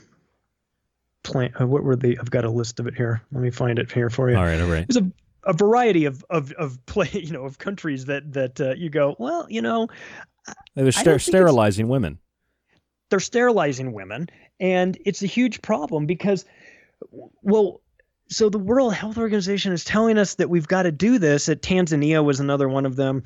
plan? Uh, what were the? I've got a list of it here. Let me find it here for you. All right, all right. There's a a variety of of of play, you know, of countries that that uh, you go, well, you know, they were ster- sterilizing women. They're sterilizing women, and it's a huge problem because, well, so the World Health Organization is telling us that we've got to do this. At Tanzania was another one of them.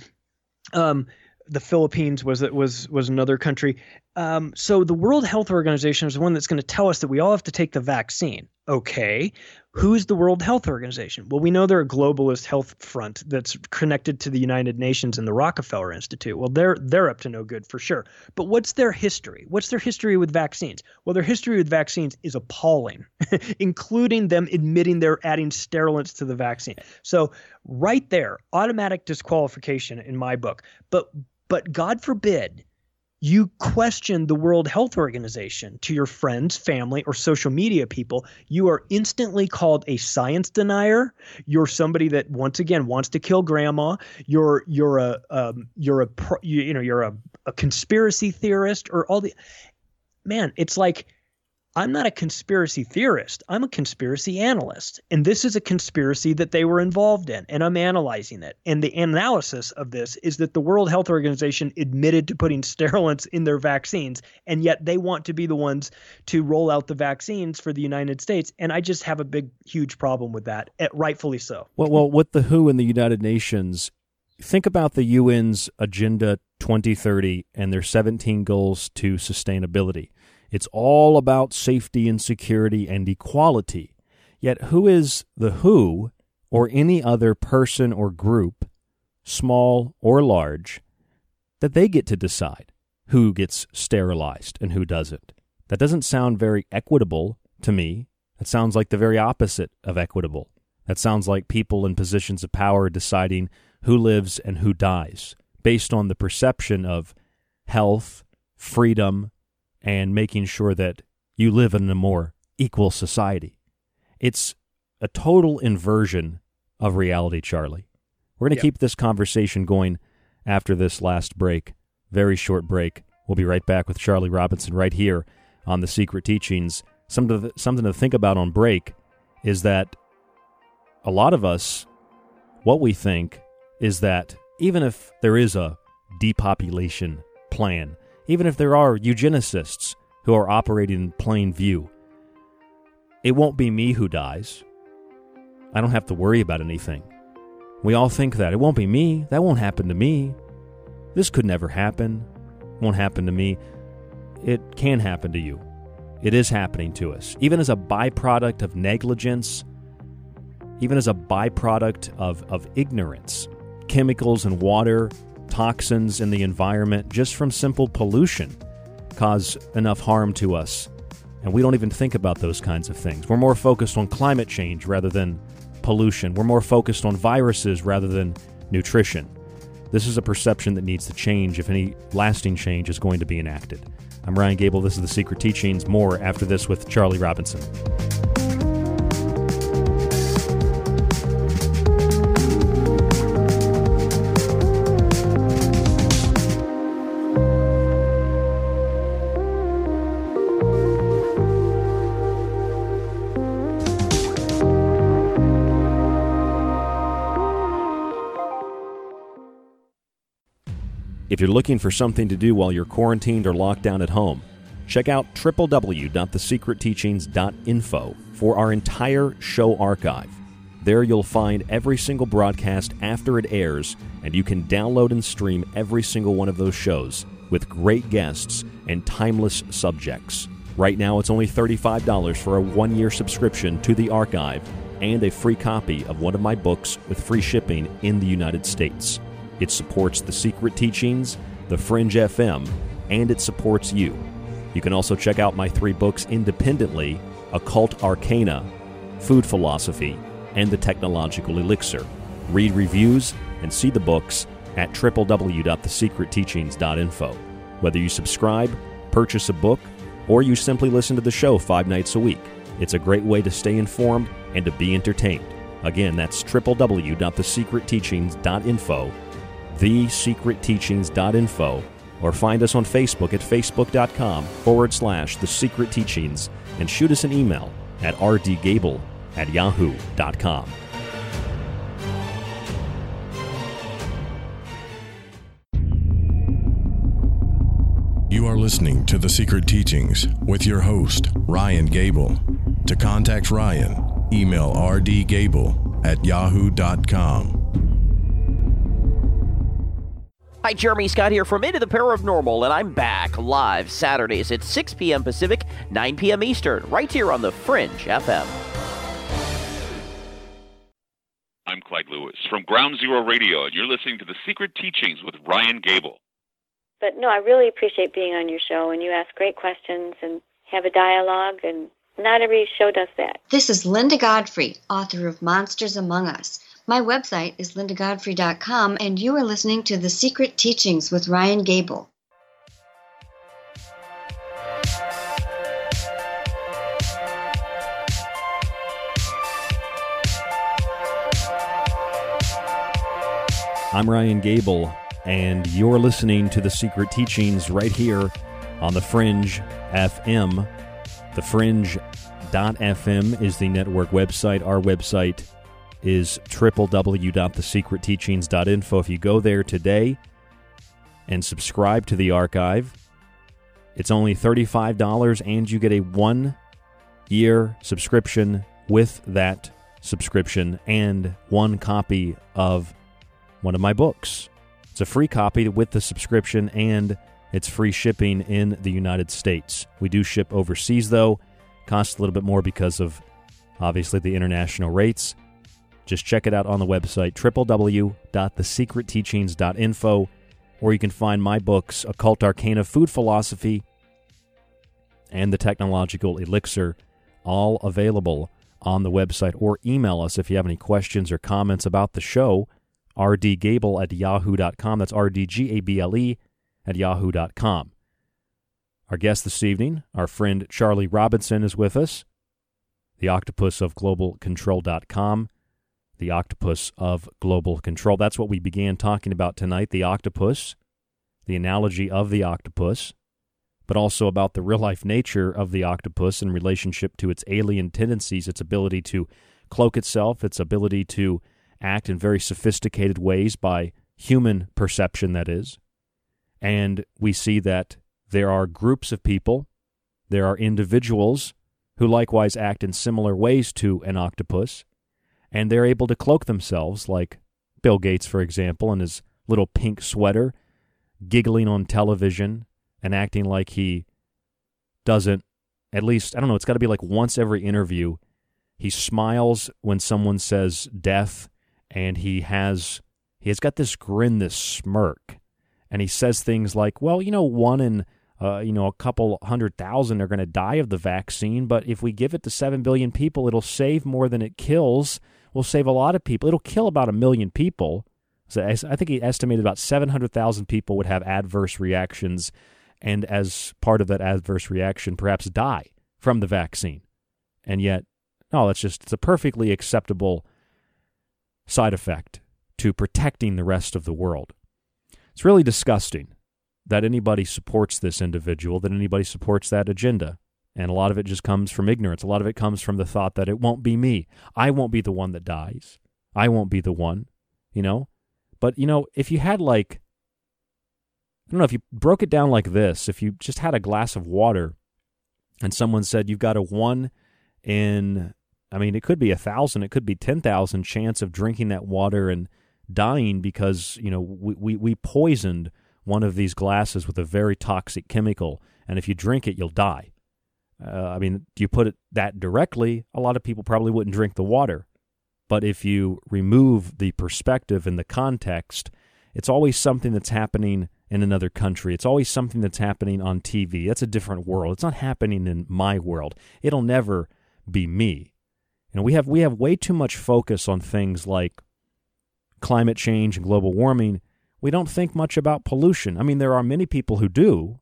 Um, the Philippines was was was another country. Um, so the World Health Organization is the one that's going to tell us that we all have to take the vaccine. Okay, who's the World Health Organization? Well, we know they're a globalist health front that's connected to the United Nations and the Rockefeller Institute. Well, they're they're up to no good for sure. But what's their history? What's their history with vaccines? Well, their history with vaccines is appalling, including them admitting they're adding sterilants to the vaccine. So right there, automatic disqualification in my book. But but God forbid you question the World Health Organization to your friends, family, or social media people, you are instantly called a science denier. You're somebody that once again wants to kill grandma. You're you're a um, you're a you, you know you're a, a conspiracy theorist or all the man. It's like I'm not a conspiracy theorist. I'm a conspiracy analyst. And this is a conspiracy that they were involved in, and I'm analyzing it. And the analysis of this is that the World Health Organization admitted to putting sterilants in their vaccines, and yet they want to be the ones to roll out the vaccines for the United States. And I just have a big, huge problem with that, eh, rightfully so. Well, well with the WHO and the United Nations, think about the UN's Agenda 2030 and their 17 goals to sustainability it's all about safety and security and equality. Yet, who is the WHO or any other person or group, small or large, that they get to decide who gets sterilized and who doesn't? That doesn't sound very equitable to me. That sounds like the very opposite of equitable. That sounds like people in positions of power deciding who lives and who dies based on the perception of health, freedom, and making sure that you live in a more equal society. It's a total inversion of reality, Charlie. We're going to keep this conversation going after this last break, very short break. We'll be right back with Charlie Robinson right here on The Secret Teachings. Something to, something to think about on break is that a lot of us, what we think is that even if there is a depopulation plan, even if there are eugenicists who are operating in plain view. It won't be me who dies. I don't have to worry about anything. We all think that. It won't be me. That won't happen to me. This could never happen. won't happen to me. It can happen to you. It is happening to us. Even as a byproduct of negligence, even as a byproduct of, of ignorance, chemicals and water, toxins in the environment, just from simple pollution, cause enough harm to us. And we don't even think about those kinds of things. We're more focused on climate change rather than pollution. We're more focused on viruses rather than nutrition. This is a perception that needs to change if any lasting change is going to be enacted. I'm Ryan Gable. This is The Secret Teachings. More after this with Charlie Robinson. If you're looking for something to do while you're quarantined or locked down at home, check out www.thesecretteachings.info for our entire show archive. There you'll find every single broadcast after it airs, and you can download and stream every single one of those shows with great guests and timeless subjects. Right now, it's only $35 for a one year subscription to the archive and a free copy of one of my books with free shipping in the United States. It supports the secret teachings, the Fringe FM, and it supports you. You can also check out my three books independently Occult Arcana, Food Philosophy, and The Technological Elixir. Read reviews and see the books at www.thesecretteachings.info. Whether you subscribe, purchase a book, or you simply listen to the show five nights a week, it's a great way to stay informed and to be entertained. Again, that's www.thesecretteachings.info thesecretteachings.info or find us on Facebook at facebook.com forward slash the secret teachings and shoot us an email at rdgable at yahoo.com. You are listening to The Secret Teachings with your host, Ryan Gable. To contact Ryan, email rdgable at yahoo.com. Hi, Jeremy Scott here from Into the Paranormal, and I'm back live Saturdays at 6 p.m. Pacific, 9 p.m. Eastern, right here on the Fringe FM. I'm Clyde Lewis from Ground Zero Radio, and you're listening to The Secret Teachings with Ryan Gable. But no, I really appreciate being on your show, and you ask great questions and have a dialogue, and not every show does that. This is Linda Godfrey, author of Monsters Among Us. My website is lindagodfrey.com, and you are listening to The Secret Teachings with Ryan Gable. I'm Ryan Gable, and you're listening to The Secret Teachings right here on The Fringe FM. The Fringe.fm is the network website. Our website is www.thesecretteachings.info. If you go there today and subscribe to the archive, it's only $35 and you get a one year subscription with that subscription and one copy of one of my books. It's a free copy with the subscription and it's free shipping in the United States. We do ship overseas though. Costs a little bit more because of obviously the international rates. Just check it out on the website, www.thesecretteachings.info, or you can find my books, Occult Arcana, Food Philosophy, and The Technological Elixir, all available on the website, or email us if you have any questions or comments about the show, rdgable at yahoo.com. That's R-D-G-A-B-L-E at yahoo.com. Our guest this evening, our friend Charlie Robinson, is with us, the octopus of global globalcontrol.com the octopus of global control. That's what we began talking about tonight the octopus, the analogy of the octopus, but also about the real life nature of the octopus in relationship to its alien tendencies, its ability to cloak itself, its ability to act in very sophisticated ways by human perception, that is. And we see that there are groups of people, there are individuals who likewise act in similar ways to an octopus and they're able to cloak themselves like Bill Gates, for example, in his little pink sweater, giggling on television and acting like he doesn't, at least, I don't know, it's got to be like once every interview. He smiles when someone says death, and he has he has got this grin, this smirk, and he says things like, "Well, you know, one in uh, you know a couple hundred thousand are going to die of the vaccine, but if we give it to seven billion people, it'll save more than it kills. Will save a lot of people. It'll kill about a million people. So I think he estimated about seven hundred thousand people would have adverse reactions, and as part of that adverse reaction, perhaps die from the vaccine. And yet, no, that's just it's a perfectly acceptable side effect to protecting the rest of the world. It's really disgusting that anybody supports this individual, that anybody supports that agenda. And a lot of it just comes from ignorance. A lot of it comes from the thought that it won't be me. I won't be the one that dies. I won't be the one, you know? But, you know, if you had like, I don't know, if you broke it down like this, if you just had a glass of water and someone said you've got a one in, I mean, it could be a thousand, it could be 10,000 chance of drinking that water and dying because you know we, we, we poisoned one of these glasses with a very toxic chemical, and if you drink it, you'll die. Uh, I mean, you put it that directly? A lot of people probably wouldn't drink the water. But if you remove the perspective and the context, it's always something that's happening in another country. It's always something that's happening on TV. That's a different world. It's not happening in my world. It'll never be me. Know, we have we have way too much focus on things like climate change and global warming, we don't think much about pollution. I mean, there are many people who do,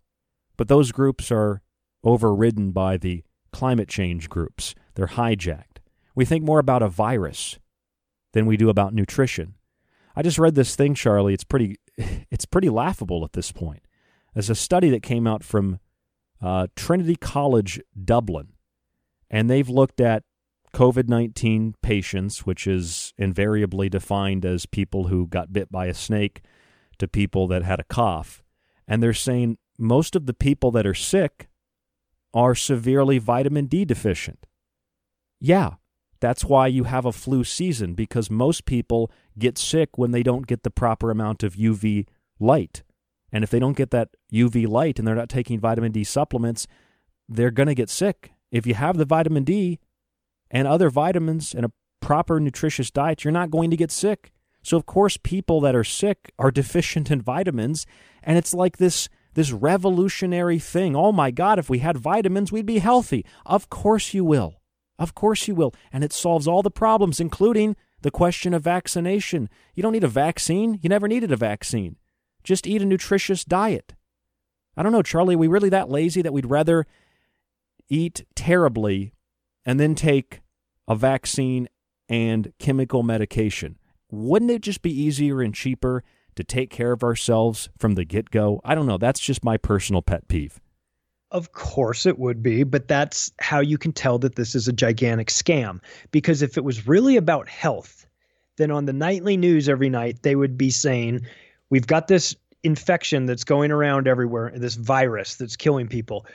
but those groups are overridden by the climate change groups. They're hijacked. We think more about a virus than we do about nutrition. I just read this thing, Charlie. It's pretty, it's pretty laughable at this point. There's a study that came out from uh, Trinity College Dublin, and they've looked at COVID 19 patients, which is invariably defined as people who got bit by a snake to people that had a cough. And they're saying most of the people that are sick are severely vitamin D deficient. Yeah, that's why you have a flu season, because most people get sick when they don't get the proper amount of UV light. And if they don't get that UV light and they're not taking vitamin D supplements, they're going to get sick. If you have the vitamin D, and other vitamins and a proper nutritious diet, you're not going to get sick. So of course people that are sick are deficient in vitamins and it's like this this revolutionary thing. Oh my god, if we had vitamins we'd be healthy. Of course you will. Of course you will. And it solves all the problems including the question of vaccination. You don't need a vaccine. You never needed a vaccine. Just eat a nutritious diet. I don't know, Charlie, are we really that lazy that we'd rather eat terribly and then take a vaccine and chemical medication. Wouldn't it just be easier and cheaper to take care of ourselves from the get go? I don't know. That's just my personal pet peeve. Of course it would be, but that's how you can tell that this is a gigantic scam. Because if it was really about health, then on the nightly news every night, they would be saying, We've got this infection that's going around everywhere, this virus that's killing people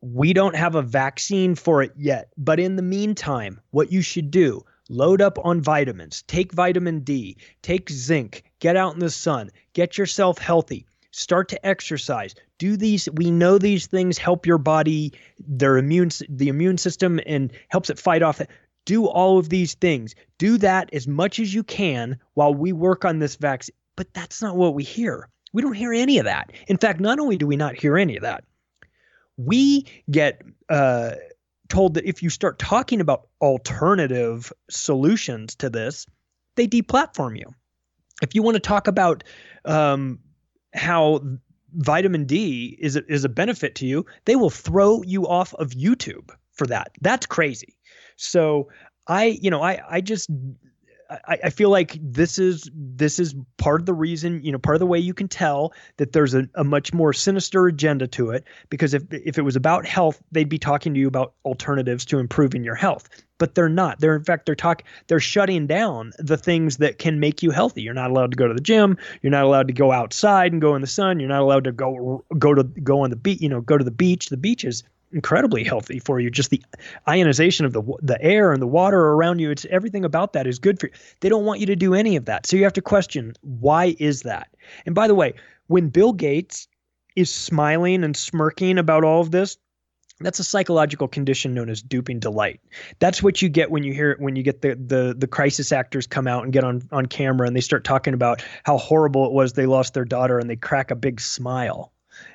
we don't have a vaccine for it yet. But in the meantime, what you should do load up on vitamins, take vitamin D, take zinc, get out in the sun, get yourself healthy, start to exercise. Do these we know these things help your body, their immune the immune system and helps it fight off do all of these things. Do that as much as you can while we work on this vaccine. But that's not what we hear. We don't hear any of that. In fact, not only do we not hear any of that, we get uh, told that if you start talking about alternative solutions to this, they deplatform you. If you want to talk about um, how vitamin D is a, is a benefit to you, they will throw you off of YouTube for that. That's crazy. So I, you know, I I just I, I, feel like this is this is part of the reason, you know, part of the way you can tell that there's a, a much more sinister agenda to it. Because if if it was about health, they'd be talking to you about alternatives to improving your health. But they're not. They're in fact they're talk they're shutting down the things that can make you healthy. You're not allowed to go to the gym. You're not allowed to go outside and go in the sun. You're not allowed to go go to go on the beach. You know, go to the beach. The beaches incredibly healthy for you. Just the ionization of the the air and the water around you, it's everything about that is good for you. They don't want you to do any of that. So you have to question why is that? And by the way, when Bill Gates is smiling and smirking about all of this, that's a psychological condition known as duping delight. That's what you get when you hear it when you get the the the crisis actors come out and get on on camera and they start talking about how horrible it was they lost their daughter and they crack a big smile.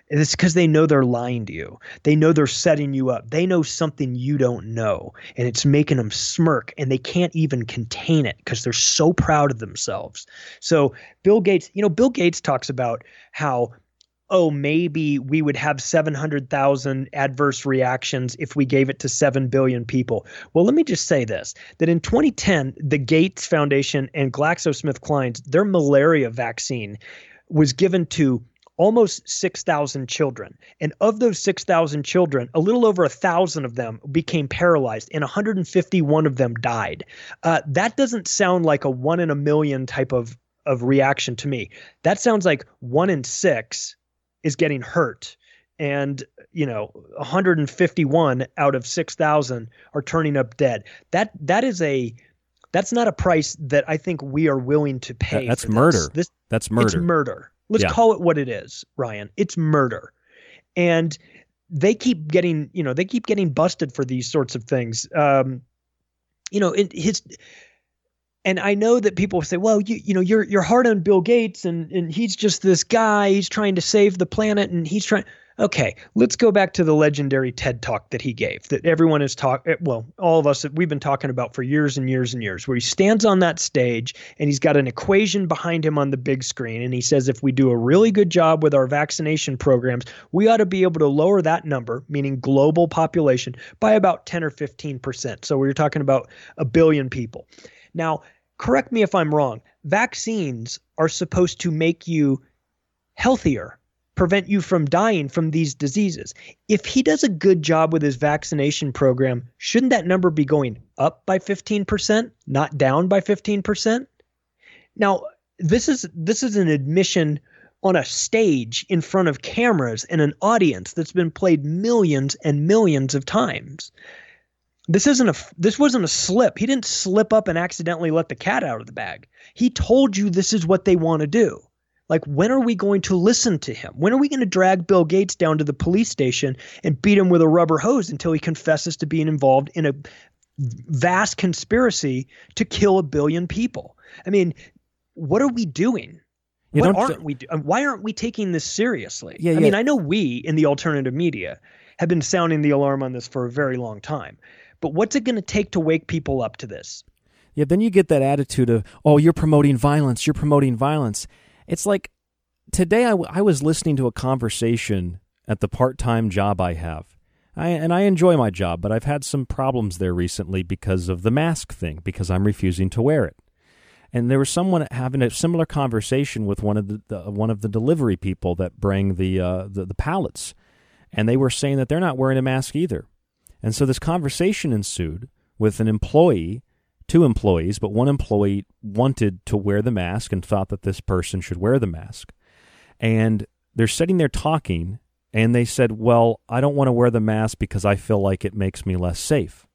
It's because they know they're lying to you. They know they're setting you up. They know something you don't know, and it's making them smirk, and they can't even contain it because they're so proud of themselves. So Bill Gates, you know, Bill Gates talks about how oh, maybe we would have 700,000 adverse reactions if we gave it to 7 billion people. Well, let me just say this that in 2010, the Gates Foundation and GlaxoSmithKline's, their malaria vaccine was given to almost 6,000 children. And of those 6,000 children, a little over a thousand of them became paralyzed, and 151 of them died. Uh, that doesn't sound like a one in a million type of, of reaction to me. That sounds like one in six is getting hurt and you know 151 out of 6000 are turning up dead that that is a that's not a price that i think we are willing to pay that's murder this. This- that's murder it's murder let's Yeah. call it what it is ryan. It's murder. And they keep getting you know they keep getting busted for these sorts of things. Um you know it, his and I know that people say, well, you you know, you're you're hard on Bill Gates and and he's just this guy, he's trying to save the planet and he's trying Okay, let's go back to the legendary TED talk that he gave that everyone is talk eh, well, all of us that we've been talking about for years and years and years where he stands on that stage and he's got an equation behind him on the big screen and he says if we do a really good job with our vaccination programs, we ought to be able to lower that number, meaning global population by about 10 or 15%. So we're talking about a billion people. Now, correct me if I'm wrong. Vaccines are supposed to make you healthier, prevent you from dying from these diseases. If he does a good job with his vaccination program, shouldn't that number be going up by 15%, not down by 15%? Now, this is this is an admission on a stage in front of cameras and an audience that's been played millions and millions of times. This isn't a this wasn't a slip. He didn't slip up and accidentally let the cat out of the bag. He told you this is what they want to do. Like when are we going to listen to him? When are we going to drag Bill Gates down to the police station and beat him with a rubber hose until he confesses to being involved in a vast conspiracy to kill a billion people? I mean, what are we doing? You what aren't we? do- Why aren't we taking this seriously? Yeah, I yeah. mean, I know we in the alternative media have been sounding the alarm on this for a very long time, but what's it going to take to wake people up to this? Yeah, then you get that attitude of, oh, you're promoting violence, you're promoting violence. It's like today I, w- I was listening to a conversation at the part time job I have. I, and I enjoy my job, but I've had some problems there recently because of the mask thing, because I'm refusing to wear it. And there was someone having a similar conversation with one of the, the one of the delivery people that bring the, uh, the the pallets, and they were saying that they're not wearing a mask either. And so this conversation ensued with an employee, two employees, but one employee wanted to wear the mask and thought that this person should wear the mask. And they're sitting there talking, and they said, Well, I don't want to wear the mask because I feel like it makes me less safe.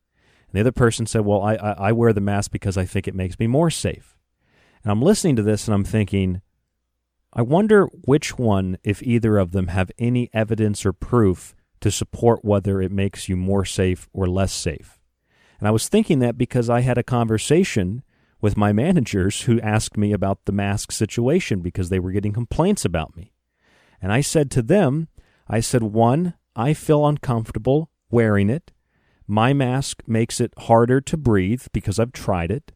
And the other person said, Well, I, I, I wear the mask because I think it makes me more safe. And I'm listening to this and I'm thinking, I wonder which one, if either of them, have any evidence or proof to support whether it makes you more safe or less safe. And I was thinking that because I had a conversation with my managers who asked me about the mask situation because they were getting complaints about me. And I said to them, I said, one, I feel uncomfortable wearing it. My mask makes it harder to breathe because I've tried it.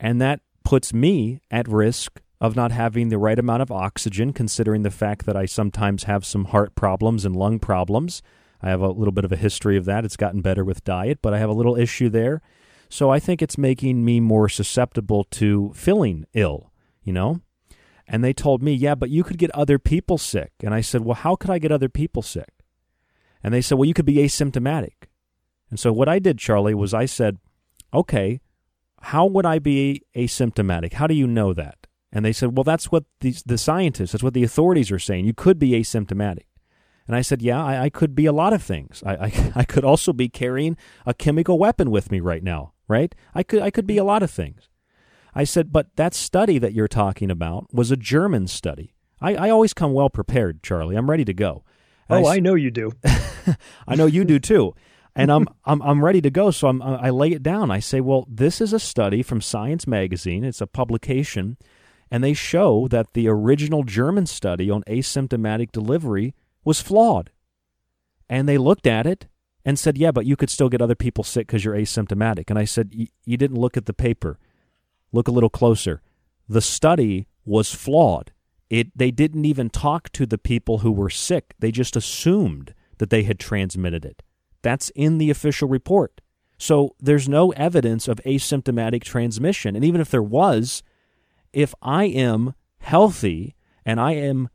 And that puts me at risk of not having the right amount of oxygen, considering the fact that I sometimes have some heart problems and lung problems. I have a little bit of a history of that. It's gotten better with diet, but I have a little issue there. So I think it's making me more susceptible to feeling ill, you know? And they told me, yeah, but you could get other people sick. And I said, well, how could I get other people sick? And they said, well, you could be asymptomatic. And so what I did, Charlie, was I said, okay, how would I be asymptomatic? How do you know that? And they said, well, that's what the, the scientists, that's what the authorities are saying. You could be asymptomatic. And I said, Yeah, I, I could be a lot of things. I, I, I could also be carrying a chemical weapon with me right now, right? I could, I could be a lot of things. I said, But that study that you're talking about was a German study. I, I always come well prepared, Charlie. I'm ready to go. And oh, I, I know you do. I know you do too. And I'm, I'm, I'm ready to go. So I'm, I lay it down. I say, Well, this is a study from Science Magazine, it's a publication. And they show that the original German study on asymptomatic delivery was flawed. And they looked at it and said, Yeah, but you could still get other people sick because you're asymptomatic. And I said, You didn't look at the paper. Look a little closer. The study was flawed. It, they didn't even talk to the people who were sick. They just assumed that they had transmitted it. That's in the official report. So there's no evidence of asymptomatic transmission. And even if there was, if I am healthy and I am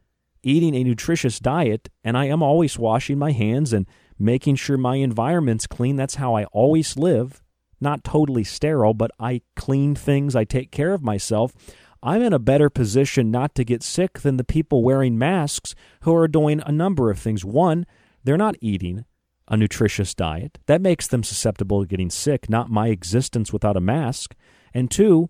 eating a nutritious diet and I am always washing my hands and making sure my environment's clean. That's how I always live. Not totally sterile, but I clean things, I take care of myself. I'm in a better position not to get sick than the people wearing masks who are doing a number of things. One, they're not eating a nutritious diet. That makes them susceptible to getting sick, not my existence without a mask. And two,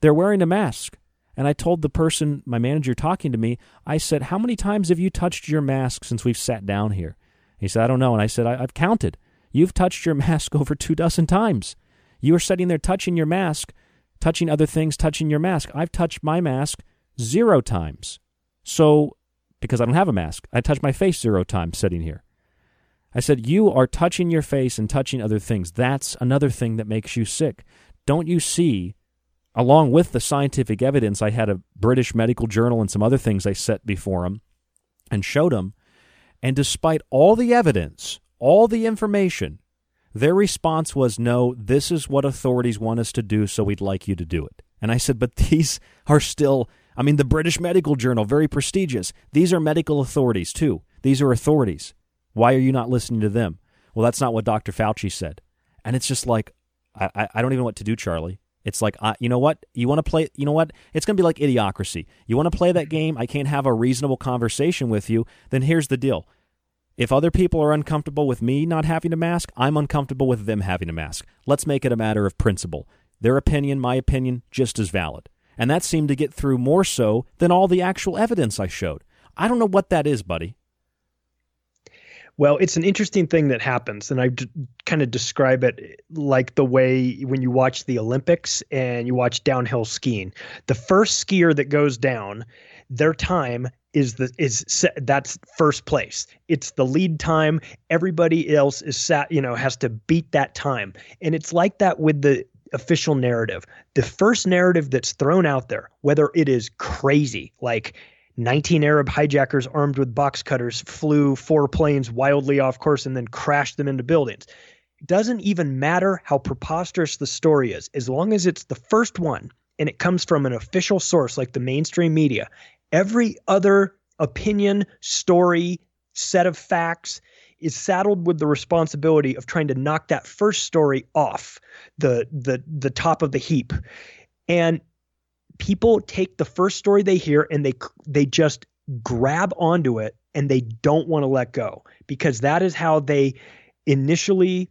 they're wearing a mask. And I told the person, my manager talking to me, I said, How many times have you touched your mask since we've sat down here? He said, I don't know. And I said, I- have counted. You've touched your mask over two dozen times. You are sitting there touching your mask, touching other things, touching your mask. I've touched my mask zero times. So, because I don't have a mask, I touched my face zero times sitting here. I said, You are touching your face and touching other things. That's another thing that makes you sick. Don't you see along with the scientific evidence, I had a British medical journal and some other things I set before him and showed him. And despite all the evidence, all the information, their response was, no, this is what authorities want us to do, so we'd like you to do it. And I said, but these are still, I mean, the British Medical Journal, very prestigious. These are medical authorities, too. These are authorities. Why are you not listening to them? Well, that's not what Dr. Fauci said. And it's just like, I, I don't even know what to do, Charlie. It's like, uh, you know what? You want to play, you know what? It's going to be like idiocracy. You want to play that game? I can't have a reasonable conversation with you. Then here's the deal. If other people are uncomfortable with me not having a mask, I'm uncomfortable with them having a mask. Let's make it a matter of principle. Their opinion, my opinion, just as valid. And that seemed to get through more so than all the actual evidence I showed. I don't know what that is, buddy. Well, it's an interesting thing that happens, and I d- kind of describe it like the way when you watch the Olympics and you watch downhill skiing. The first skier that goes down, their time is the is set, that's first place. It's the lead time. Everybody else is sat, you know, has to beat that time, and it's like that with the official narrative. The first narrative that's thrown out there, whether it is crazy, like 19 Arab hijackers armed with box cutters flew four planes wildly off course and then crashed them into buildings. It doesn't even matter how preposterous the story is, as long as it's the first one and it comes from an official source like the mainstream media. Every other opinion, story, set of facts is saddled with the responsibility of trying to knock that first story off the the the top of the heap. And people take the first story they hear and they they just grab onto it and they don't want to let go because that is how they initially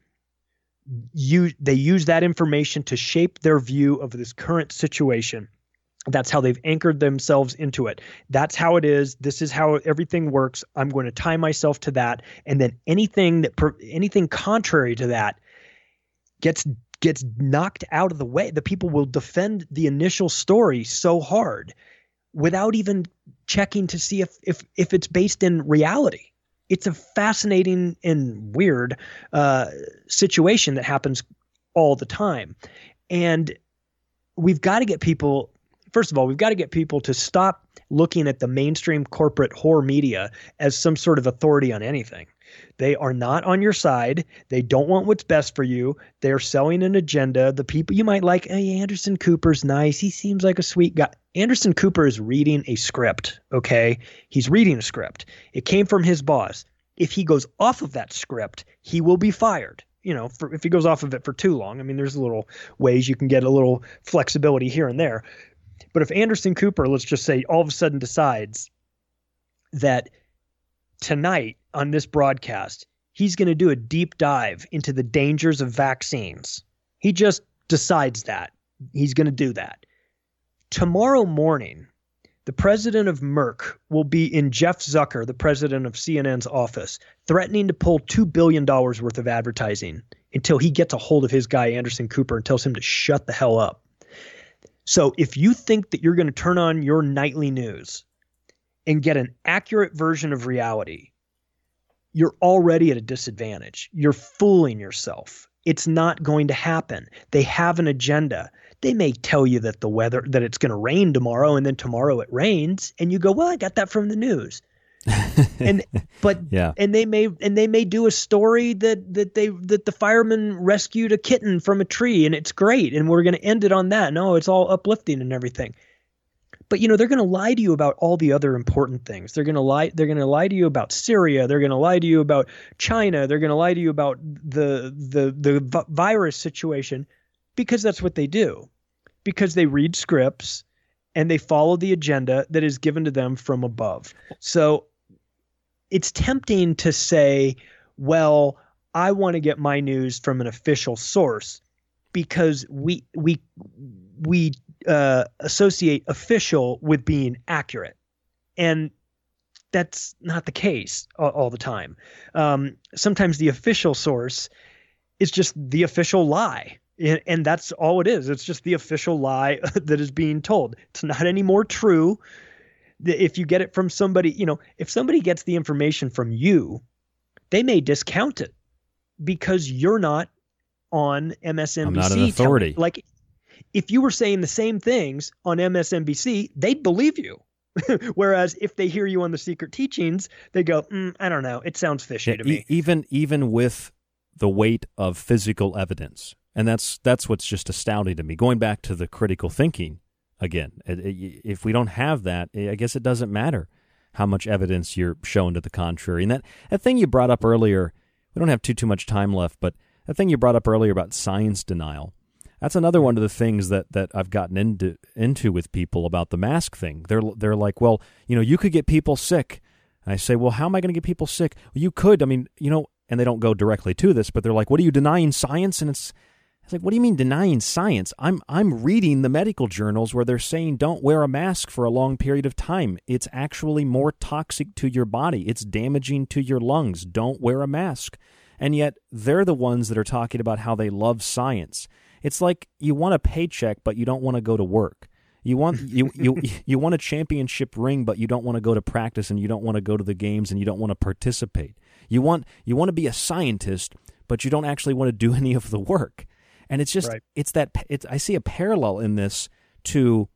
use they use that information to shape their view of this current situation. That's how they've anchored themselves into it. That's how it is. This is how everything works. I'm going to tie myself to that. And then anything that anything contrary to that gets gets knocked out of the way. The people will defend the initial story so hard without even checking to see if if if it's based in reality. It's a fascinating and weird uh, situation that happens all the time, and we've got to get people. First of all, we've got to get people to stop looking at the mainstream corporate horror media as some sort of authority on anything. They are not on your side. They don't want what's best for you. They're selling an agenda. The people you might like, hey, Anderson Cooper's nice. He seems like a sweet guy. Anderson Cooper is reading a script, okay? He's reading a script. It came from his boss. If he goes off of that script, he will be fired. You know, for, if he goes off of it for too long, I mean, there's little ways you can get a little flexibility here and there. But if Anderson Cooper, let's just say, all of a sudden decides that tonight on this broadcast, he's going to do a deep dive into the dangers of vaccines. He just decides that. He's going to do that. Tomorrow morning, the president of Merck will be in Jeff Zucker, the president of CNN's office, threatening to pull $2 billion worth of advertising until he gets a hold of his guy, Anderson Cooper, and tells him to shut the hell up. So if you think that you're going to turn on your nightly news and get an accurate version of reality, you're already at a disadvantage. You're fooling yourself. It's not going to happen. They have an agenda they may tell you that the weather that it's going to rain tomorrow and then tomorrow it rains and you go well i got that from the news and but yeah and they may and they may do a story that that they that the firemen rescued a kitten from a tree and it's great and we're going to end it on that no it's all uplifting and everything but you know they're going to lie to you about all the other important things they're going to lie they're going to lie to you about syria they're going to lie to you about china they're going to lie to you about the the the virus situation because that's what they do. Because they read scripts and they follow the agenda that is given to them from above. So it's tempting to say, well, I want to get my news from an official source because we we we uh, associate official with being accurate, and that's not the case all, all the time. Um, sometimes the official source is just the official lie and that's all it is. It's just the official lie that is being told. It's not any more true. If you get it from somebody, you know, if somebody gets the information from you, they may discount it because you're not on MSNBC. I'm not an authority. Like, if you were saying the same things on MSNBC, they'd believe you. Whereas if they hear you on the secret teachings, they go, mm, I don't know, it sounds fishy yeah, to me. even even with the weight of physical evidence, and that's that's what's just astounding to me. Going back to the critical thinking again, if we don't have that, I guess it doesn't matter how much evidence you're showing to the contrary. And that that thing you brought up earlier, we don't have too too much time left, but that thing you brought up earlier about science denial. That's another one of the things that, that I've gotten into into with people about the mask thing. They're they're like, well, you know, you could get people sick. And I say, well, how am I going to get people sick? Well, you could. I mean, you know, and they don't go directly to this, but they're like, what are you denying science? And it's it's like, what do you mean denying science? I'm I'm reading the medical journals where they're saying don't wear a mask for a long period of time. It's actually more toxic to your body. It's damaging to your lungs. Don't wear a mask. And yet they're the ones that are talking about how they love science. It's like you want a paycheck but you don't want to go to work. You want you you you want a championship ring but you don't want to go to practice and you don't want to go to the games and you don't want to participate. You want you want to be a scientist but you don't actually want to do any of the work. And it's just right. it's that it's I see a parallel in this to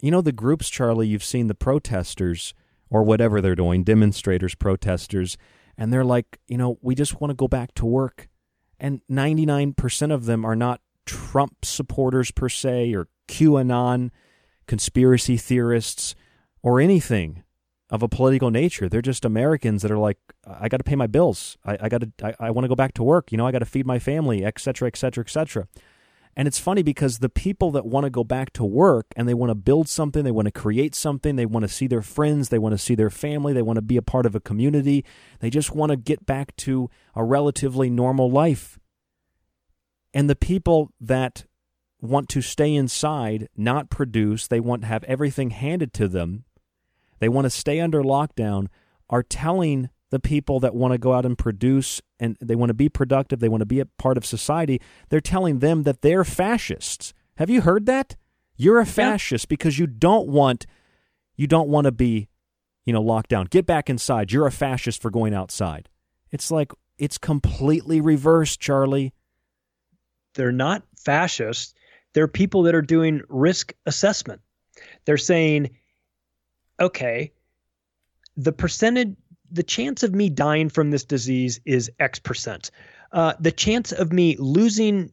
you know the groups Charlie you've seen the protesters or whatever they're doing demonstrators protesters and they're like you know we just want to go back to work and 99% of them are not Trump supporters per se or QAnon conspiracy theorists or anything of a political nature. They're just Americans that are like, I got to pay my bills. I, I got to, I, I want to go back to work. You know, I got to feed my family, et cetera, et cetera, et cetera. And it's funny because the people that want to go back to work and they want to build something, they want to create something, they want to see their friends, they want to see their family, they want to be a part of a community, they just want to get back to a relatively normal life. And the people that want to stay inside, not produce, they want to have everything handed to them, they want to stay under lockdown, are telling the people that want to go out and produce and they want to be productive, they want to be a part of society, they're telling them that they're fascists. Have you heard that? You're a fascist yeah. because you don't want you don't want to be, you know, locked down. Get back inside. You're a fascist for going outside. It's like it's completely reversed, Charlie. They're not fascists. They're people that are doing risk assessment. They're saying okay, the percentage, the chance of me dying from this disease is X percent. Uh, the chance of me losing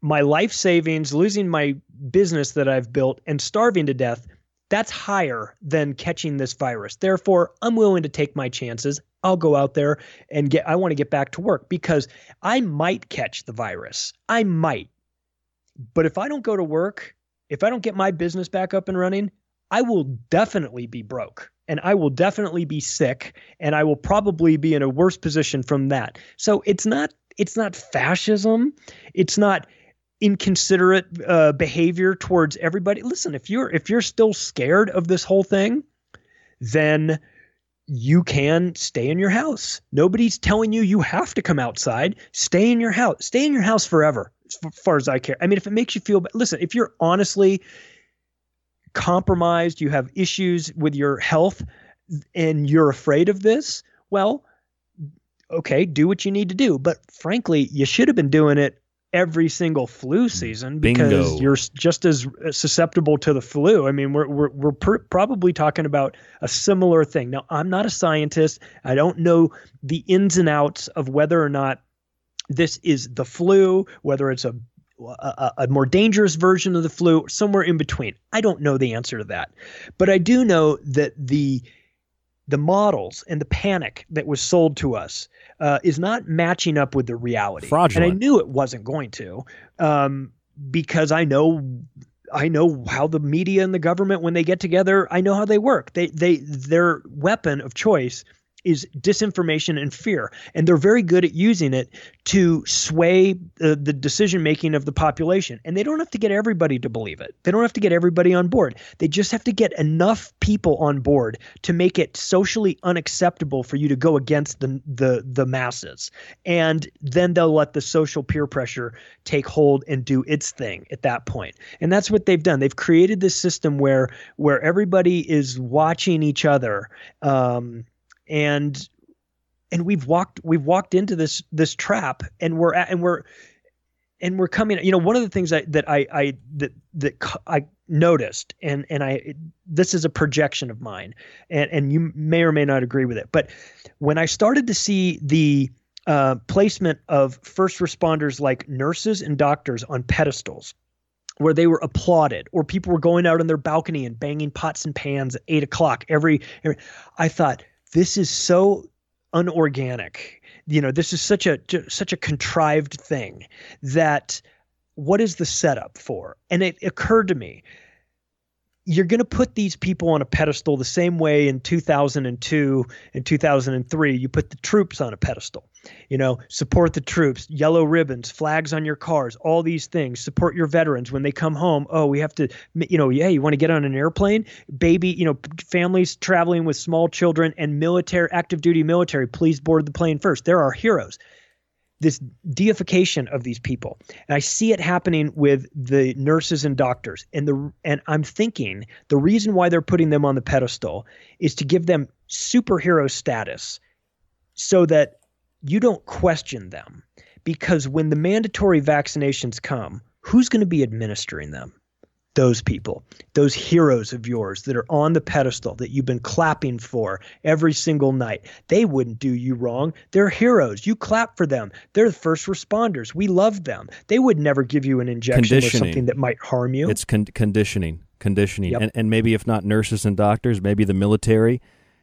my life savings, losing my business that I've built, and starving to death, that's higher than catching this virus. Therefore, I'm willing to take my chances. I'll go out there and get, I want to get back to work because I might catch the virus. I might. But if I don't go to work, if I don't get my business back up and running, I will definitely be broke. And I will definitely be sick and I will probably be in a worse position from that. So it's not it's not fascism. It's not inconsiderate uh, behavior towards everybody. Listen, if you're if you're still scared of this whole thing, then you can stay in your house. Nobody's telling you you have to come outside. Stay in your house. Stay in your house forever, as far as I care. I mean, if it makes you feel, listen, if you're honestly compromised, you have issues with your health, and you're afraid of this, well, okay, do what you need to do. But frankly, you should have been doing it every single flu mm, season because Bingo. you're just as uh, susceptible to the flu. I mean, we're we're we're pr- probably talking about a similar thing. Now, I'm not a scientist. I don't know the ins and outs of whether or not this is the flu, whether it's a a, a more dangerous version of the flu, somewhere in between. I don't know the answer to that, but I do know that the the models and the panic that was sold to us uh, is not matching up with the reality. Fraudulent. And I knew it wasn't going to, um, because I know. I know how the media and the government, when they get together, I know how they work. They, they, their weapon of choice is disinformation and fear, and they're very good at using it to sway the, the decision making of the population. And they don't have to get everybody to believe it. They don't have to get everybody on board. They just have to get enough people on board to make it socially unacceptable for you to go against the the the masses. And then they'll let the social peer pressure take hold and do its thing at that point. And that's what they've done. They've created this system where where everybody is watching each other. Um, and and we've walked we've walked into this this trap and we're at, and we're and we're coming you know one of the things I, that I I that that I noticed and and I this is a projection of mine and and you may or may not agree with it but when I started to see the uh, placement of first responders like nurses and doctors on pedestals where they were applauded or people were going out on their balcony and banging pots and pans at eight o'clock every, every I thought this is so unorganic. You know this is such a such a contrived thing that what is the setup for? And it occurred to me you're going to put these people on a pedestal the same way in 2002 and 2003 you put the troops on a pedestal. You know support the troops yellow ribbons flags on your cars all these things. Support your veterans. When they come home oh we have to you know yeah you want to get on an airplane? Baby you know families traveling with small children and military active duty military please board the plane first. There are our heroes this deification of these people. And i see it happening with the nurses and doctors. And the and i'm thinking the reason why they're putting them on the pedestal is to give them superhero status so that you don't question them. Because when the mandatory vaccinations come who's going to be administering them those people, those heroes of yours that are on the pedestal that you've been clapping for every single night. They wouldn't do you wrong. They're heroes. You clap for them. They're the first responders. We love them. They would never give you an injection with something that might harm you. It's con- conditioning, conditioning, Yep. and, and maybe if not nurses and doctors, maybe the military.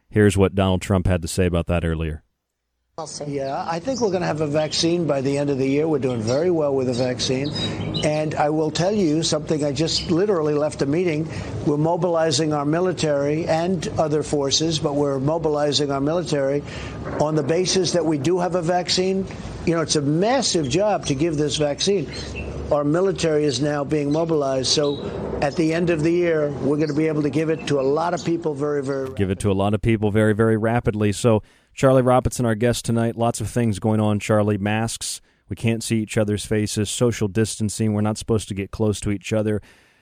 Here's what Donald Trump had to say about that earlier. Yeah, I think we're going to have a vaccine by the end of the year. We're doing very well with the vaccine. And I will tell you something I just literally left a meeting. We're mobilizing our military and other forces, but we're mobilizing our military on the basis that we do have a vaccine. You know, it's a massive job to give this vaccine. Our military is now being mobilized. So at the end of the year, we're going to be able to give it to a lot of people very, very Give it to a lot of people very, very rapidly. So, Charlie Robinson, our guest tonight, lots of things going on, Charlie. Masks, we can't see each other's faces, social distancing, we're not supposed to get close to each other.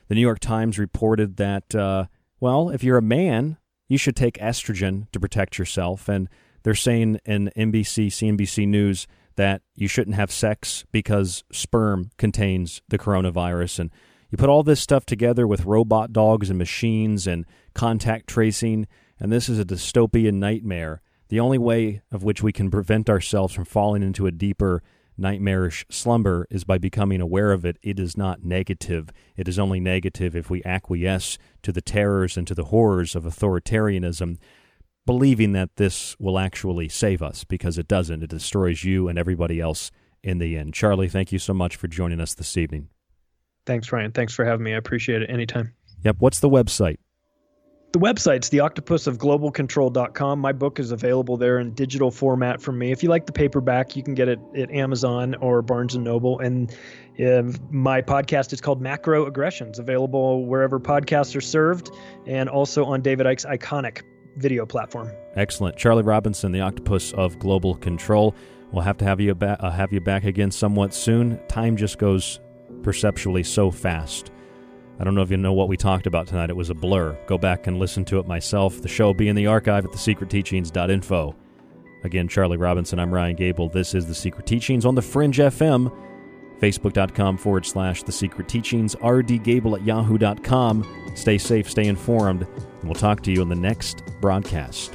The New York Times reported that, uh, well, if you're a man, you should take estrogen to protect yourself. And they're saying in NBC, CNBC News that you shouldn't have sex because sperm contains the coronavirus. And you put all this stuff together with robot dogs and machines and contact tracing, and this is a dystopian nightmare. The only way of which we can prevent ourselves from falling into a deeper nightmarish slumber is by becoming aware of it. It is not negative. It is only negative if we acquiesce to the terrors and to the horrors of authoritarianism, believing that this will actually save us because it doesn't. It destroys you and everybody else in the end. Charlie, thank you so much for joining us this evening. Thanks, Ryan. Thanks for having me. I appreciate it anytime. Yep. What's the website? The website's theoctopusofglobalcontrol.com. My book is available there in digital format from me. If you like the paperback, you can get it at Amazon or Barnes and Noble. And uh, my podcast is called Macro Aggressions, available wherever podcasts are served, and also on David Icke's Ickonic video platform. Excellent, Charlie Robinson, the Octopus of Global Control. We'll have to have you back, uh, have you back again somewhat soon. Time just goes perceptually so fast. I don't know if you know what we talked about tonight. It was a blur. Go back and listen to it myself. The show will be in the archive at thesecretteachings.info. Again, Charlie Robinson, I'm Ryan Gable. This is The Secret Teachings on the Fringe FM. Facebook.com forward slash The Secret Teachings. rdgable at yahoo.com. Stay safe, stay informed, and we'll talk to you in the next broadcast.